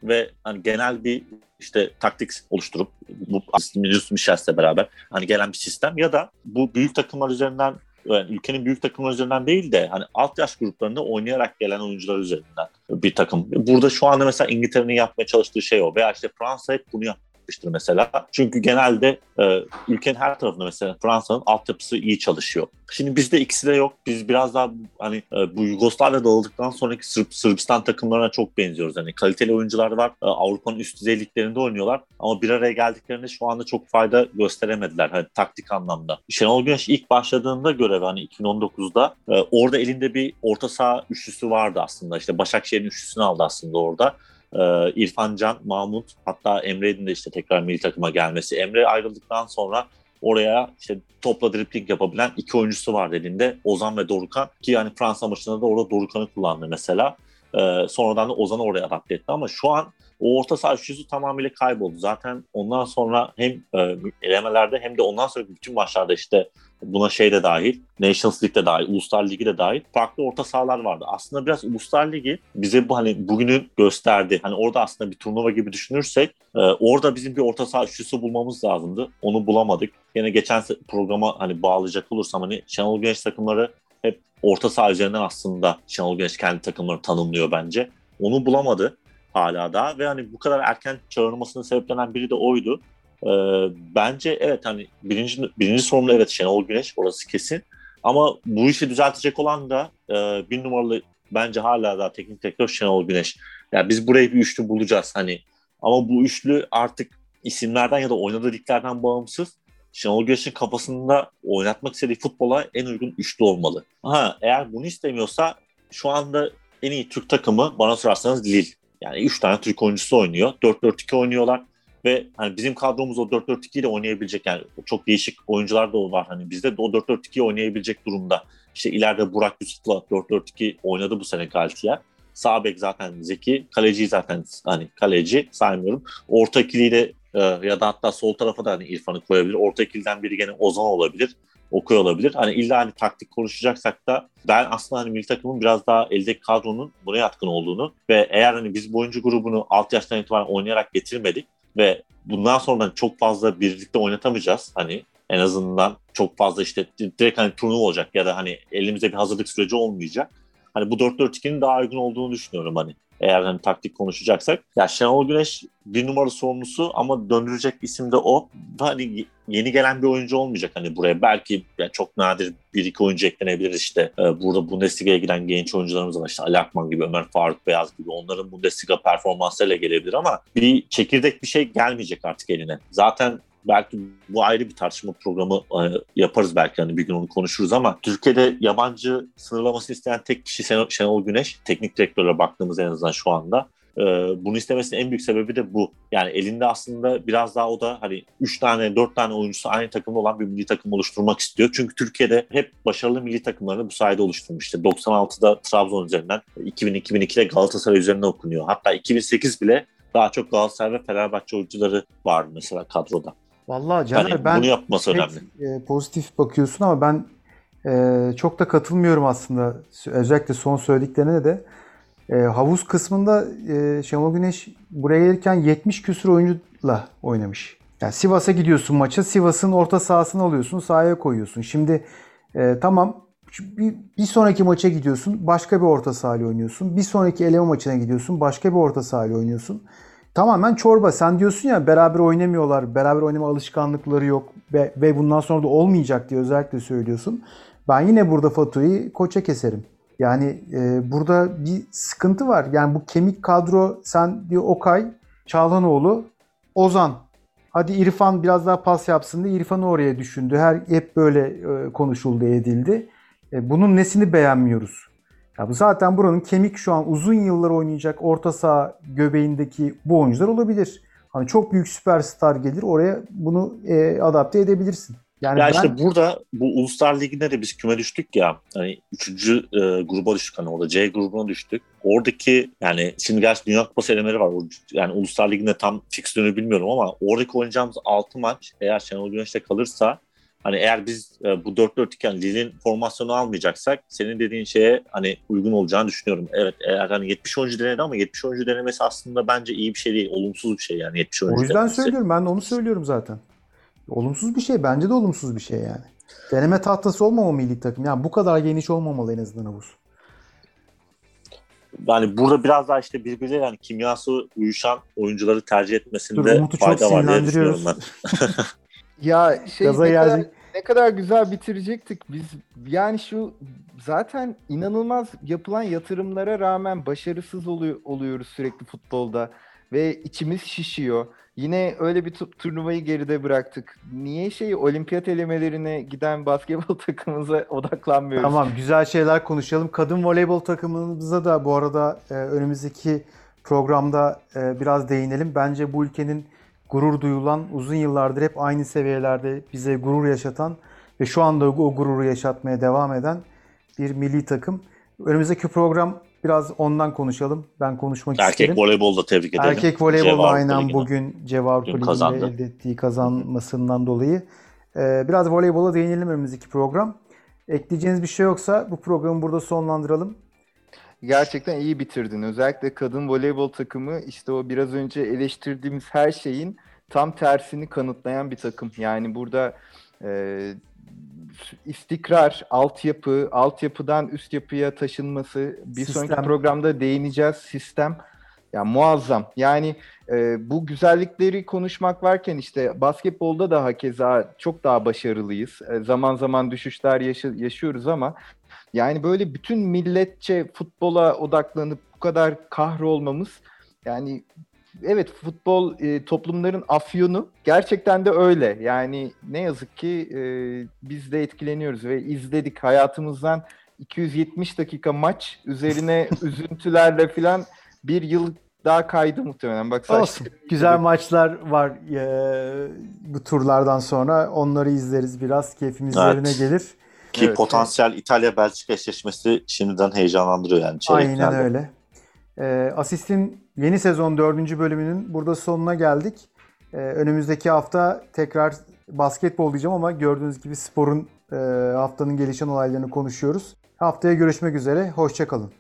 ve hani genel bir işte taktik oluşturup bu Yunus Michel'le beraber hani gelen bir sistem ya da bu büyük takımlar üzerinden yani ülkenin büyük takımlar üzerinden değil de hani alt yaş gruplarında oynayarak gelen oyuncular üzerinden bir takım. Burada şu anda mesela İngiltere'nin yapmaya çalıştığı şey o. Veya işte Fransa hep bunu yap yapmıştır mesela. Çünkü genelde e, ülkenin her tarafında mesela Fransa'nın altyapısı iyi çalışıyor. Şimdi bizde ikisi de yok. Biz biraz daha hani e, bu Yugoslavya dağıldıktan sonraki Sırp, Sırbistan takımlarına çok benziyoruz. Hani kaliteli oyuncular var. E, Avrupa'nın üst düzey liglerinde oynuyorlar. Ama bir araya geldiklerinde şu anda çok fayda gösteremediler. Hani taktik anlamda. Şenol Güneş ilk başladığında görev hani 2019'da e, orada elinde bir orta saha üçlüsü vardı aslında. İşte Başakşehir'in üçlüsünü aldı aslında orada e, İrfan Can, Mahmut hatta Emre'nin de işte tekrar milli takıma gelmesi. Emre ayrıldıktan sonra oraya işte topla dripling yapabilen iki oyuncusu var elinde. Ozan ve Dorukan ki yani Fransa maçında da orada Dorukan'ı kullandı mesela. Ee, sonradan da Ozan'ı oraya adapte etti ama şu an o orta saha üçlüsü tamamıyla kayboldu. Zaten ondan sonra hem e, elemelerde hem de ondan sonra bütün maçlarda işte buna şey de dahil, Nations League de dahil, Uluslar Ligi de dahil farklı orta sahalar vardı. Aslında biraz Uluslar Ligi bize bu hani bugünün gösterdi. Hani orada aslında bir turnuva gibi düşünürsek e, orada bizim bir orta saha üçlüsü bulmamız lazımdı. Onu bulamadık. Yine geçen programa hani bağlayacak olursam hani Şenol Güneş takımları hep orta saha üzerinden aslında Şenol Güneş kendi takımlarını tanımlıyor bence. Onu bulamadı hala daha ve hani bu kadar erken çağırılmasının sebeplenen biri de oydu. Ee, bence evet hani birinci, birinci sorumlu evet Şenol Güneş orası kesin. Ama bu işi düzeltecek olan da e, bir numaralı bence hala daha teknik direktör Şenol Güneş. Yani biz burayı bir üçlü bulacağız hani. Ama bu üçlü artık isimlerden ya da oynadığı liglerden bağımsız Şenol Güneş'in kafasında oynatmak istediği futbola en uygun üçlü olmalı. Ha, eğer bunu istemiyorsa şu anda en iyi Türk takımı bana sorarsanız Lille. Yani 3 tane Türk oyuncusu oynuyor. 4-4-2 oynuyorlar ve hani bizim kadromuz o 4-4-2 ile oynayabilecek yani çok değişik oyuncular da var hani bizde de o 4-4-2 oynayabilecek durumda. İşte ileride Burak Yusuf'la 4-4-2 oynadı bu sene Galtier. Sağ bek zaten Zeki, kaleci zaten hani kaleci saymıyorum. Orta ikiliyle e, ya da hatta sol tarafa da hani İrfan'ı koyabilir. Orta ikiliden biri gene Ozan olabilir. Okuyor olabilir. Hani illa hani taktik konuşacaksak da ben aslında hani milli takımın biraz daha eldeki kadronun buna yatkın olduğunu ve eğer hani biz bu oyuncu grubunu alt yaştan itibaren oynayarak getirmedik ve bundan sonra çok fazla birlikte oynatamayacağız. Hani en azından çok fazla işte direkt hani turnuva olacak ya da hani elimizde bir hazırlık süreci olmayacak. Hani bu 4-4-2'nin daha uygun olduğunu düşünüyorum hani eğer hani taktik konuşacaksak. Ya Şenol Güneş bir numara sorumlusu ama döndürecek isim de o. Hani yeni gelen bir oyuncu olmayacak hani buraya. Belki yani çok nadir bir iki oyuncu eklenebilir işte. Ee, burada Bundesliga'ya giden genç oyuncularımız var. İşte Ali Akman gibi, Ömer Faruk Beyaz gibi. Onların Bundesliga performanslarıyla gelebilir ama bir çekirdek bir şey gelmeyecek artık eline. Zaten belki bu ayrı bir tartışma programı e, yaparız belki hani bir gün onu konuşuruz ama Türkiye'de yabancı sınırlamasını isteyen tek kişi Şenol Güneş. Teknik direktöre baktığımız en azından şu anda. E, bunu istemesinin en büyük sebebi de bu. Yani elinde aslında biraz daha o da hani 3 tane 4 tane oyuncusu aynı takımda olan bir milli takım oluşturmak istiyor. Çünkü Türkiye'de hep başarılı milli takımlarını bu sayede oluşturmuş. 96'da Trabzon üzerinden, 2000-2002'de Galatasaray üzerinden okunuyor. Hatta 2008 bile daha çok Galatasaray ve Fenerbahçe oyuncuları var mesela kadroda. Vallahi Caner yani ben bunu yapması pek, önemli. E, pozitif bakıyorsun ama ben e, çok da katılmıyorum aslında. Özellikle son söylediklerine de. E, havuz kısmında e, Şenol Güneş buraya gelirken 70 küsur oyuncuyla oynamış. Yani Sivas'a gidiyorsun maça, Sivas'ın orta sahasını alıyorsun, sahaya koyuyorsun. Şimdi e, tamam bir, bir sonraki maça gidiyorsun, başka bir orta sahayla oynuyorsun. Bir sonraki eleme maçına gidiyorsun, başka bir orta sahayla oynuyorsun tamamen çorba. Sen diyorsun ya beraber oynamıyorlar, beraber oynama alışkanlıkları yok ve, ve bundan sonra da olmayacak diye özellikle söylüyorsun. Ben yine burada faturayı koça keserim. Yani e, burada bir sıkıntı var. Yani bu kemik kadro sen diyor Okay, Çağlanoğlu, Ozan. Hadi İrfan biraz daha pas yapsın diye İrfan'ı oraya düşündü. Her hep böyle e, konuşuldu, edildi. E, bunun nesini beğenmiyoruz? Ya bu zaten buranın kemik şu an uzun yıllar oynayacak orta saha göbeğindeki bu oyuncular olabilir. Hani çok büyük süperstar gelir oraya bunu e, adapte edebilirsin. Yani ya ben... işte burada bu Uluslar Ligi'nde de biz küme düştük ya. Hani üçüncü e, gruba düştük hani orada C grubuna düştük. Oradaki yani şimdi gerçi Dünya Kupası elemeleri var. Yani Uluslar Ligi'nde tam fikstürünü bilmiyorum ama oradaki oynayacağımız 6 maç eğer Şenol Güneş'te kalırsa Hani eğer biz e, bu 4-4 iken Lille'in formasyonu almayacaksak senin dediğin şeye hani uygun olacağını düşünüyorum. Evet eğer hani 70 oyuncu denedi ama 70 oyuncu denemesi aslında bence iyi bir şey değil. Olumsuz bir şey yani 70 oyuncu O yüzden denemesi. söylüyorum. Ben de onu söylüyorum zaten. Olumsuz bir şey. Bence de olumsuz bir şey yani. Deneme tahtası olmamalı milli takım. Yani bu kadar geniş olmamalı en azından havuz. Yani burada biraz daha işte birbirleriyle yani kimyası uyuşan oyuncuları tercih Dur etmesinde çok fayda var diye düşünüyorum ben. Ya şey Gaza ne kadar. Ne kadar güzel bitirecektik biz. Yani şu zaten inanılmaz yapılan yatırımlara rağmen başarısız oluyor, oluyoruz sürekli futbolda ve içimiz şişiyor. Yine öyle bir tu- turnuvayı geride bıraktık. Niye şey olimpiyat elemelerine giden basketbol takımımıza odaklanmıyoruz? Tamam güzel şeyler konuşalım. Kadın voleybol takımımıza da bu arada e, önümüzdeki programda e, biraz değinelim. Bence bu ülkenin gurur duyulan, uzun yıllardır hep aynı seviyelerde bize gurur yaşatan ve şu anda o gururu yaşatmaya devam eden bir milli takım. Önümüzdeki program biraz ondan konuşalım. Ben konuşmak Erkek isterim. voleybolda tebrik edelim. Erkek voleybolda aynen Ligi'nde. bugün Cev Avrupa Dün Ligi'nde elde ettiği kazanmasından dolayı. Ee, biraz voleybola değinelim önümüzdeki program. Ekleyeceğiniz bir şey yoksa bu programı burada sonlandıralım. Gerçekten iyi bitirdin. Özellikle kadın voleybol takımı işte o biraz önce eleştirdiğimiz her şeyin tam tersini kanıtlayan bir takım. Yani burada e, istikrar, altyapı, altyapıdan üst yapıya taşınması, bir Sistem. sonraki programda değineceğiz sistem. Ya muazzam. Yani e, bu güzellikleri konuşmak varken işte basketbolda da hakeza çok daha başarılıyız. E, zaman zaman düşüşler yaşa- yaşıyoruz ama yani böyle bütün milletçe futbola odaklanıp bu kadar kahrolmamız yani evet futbol e, toplumların afyonu gerçekten de öyle. Yani ne yazık ki e, biz de etkileniyoruz ve izledik hayatımızdan 270 dakika maç üzerine üzüntülerle filan bir yıl daha kaydı muhtemelen. Bak saç- Olsun. Güzel maçlar var e, bu turlardan sonra. Onları izleriz biraz. Keyfimiz Evet. yerine gelir. Ki Evet, potansiyel İtalya-Belçika eşleşmesi şimdiden heyecanlandırıyor yani çeyreklerde. Aynen öyle. Ee, Asist'in yeni sezon dördüncü bölümünün burada sonuna geldik. Ee, önümüzdeki hafta tekrar basketbol diyeceğim ama gördüğünüz gibi sporun e, haftanın gelişen olaylarını konuşuyoruz. Haftaya görüşmek üzere. Hoşçakalın.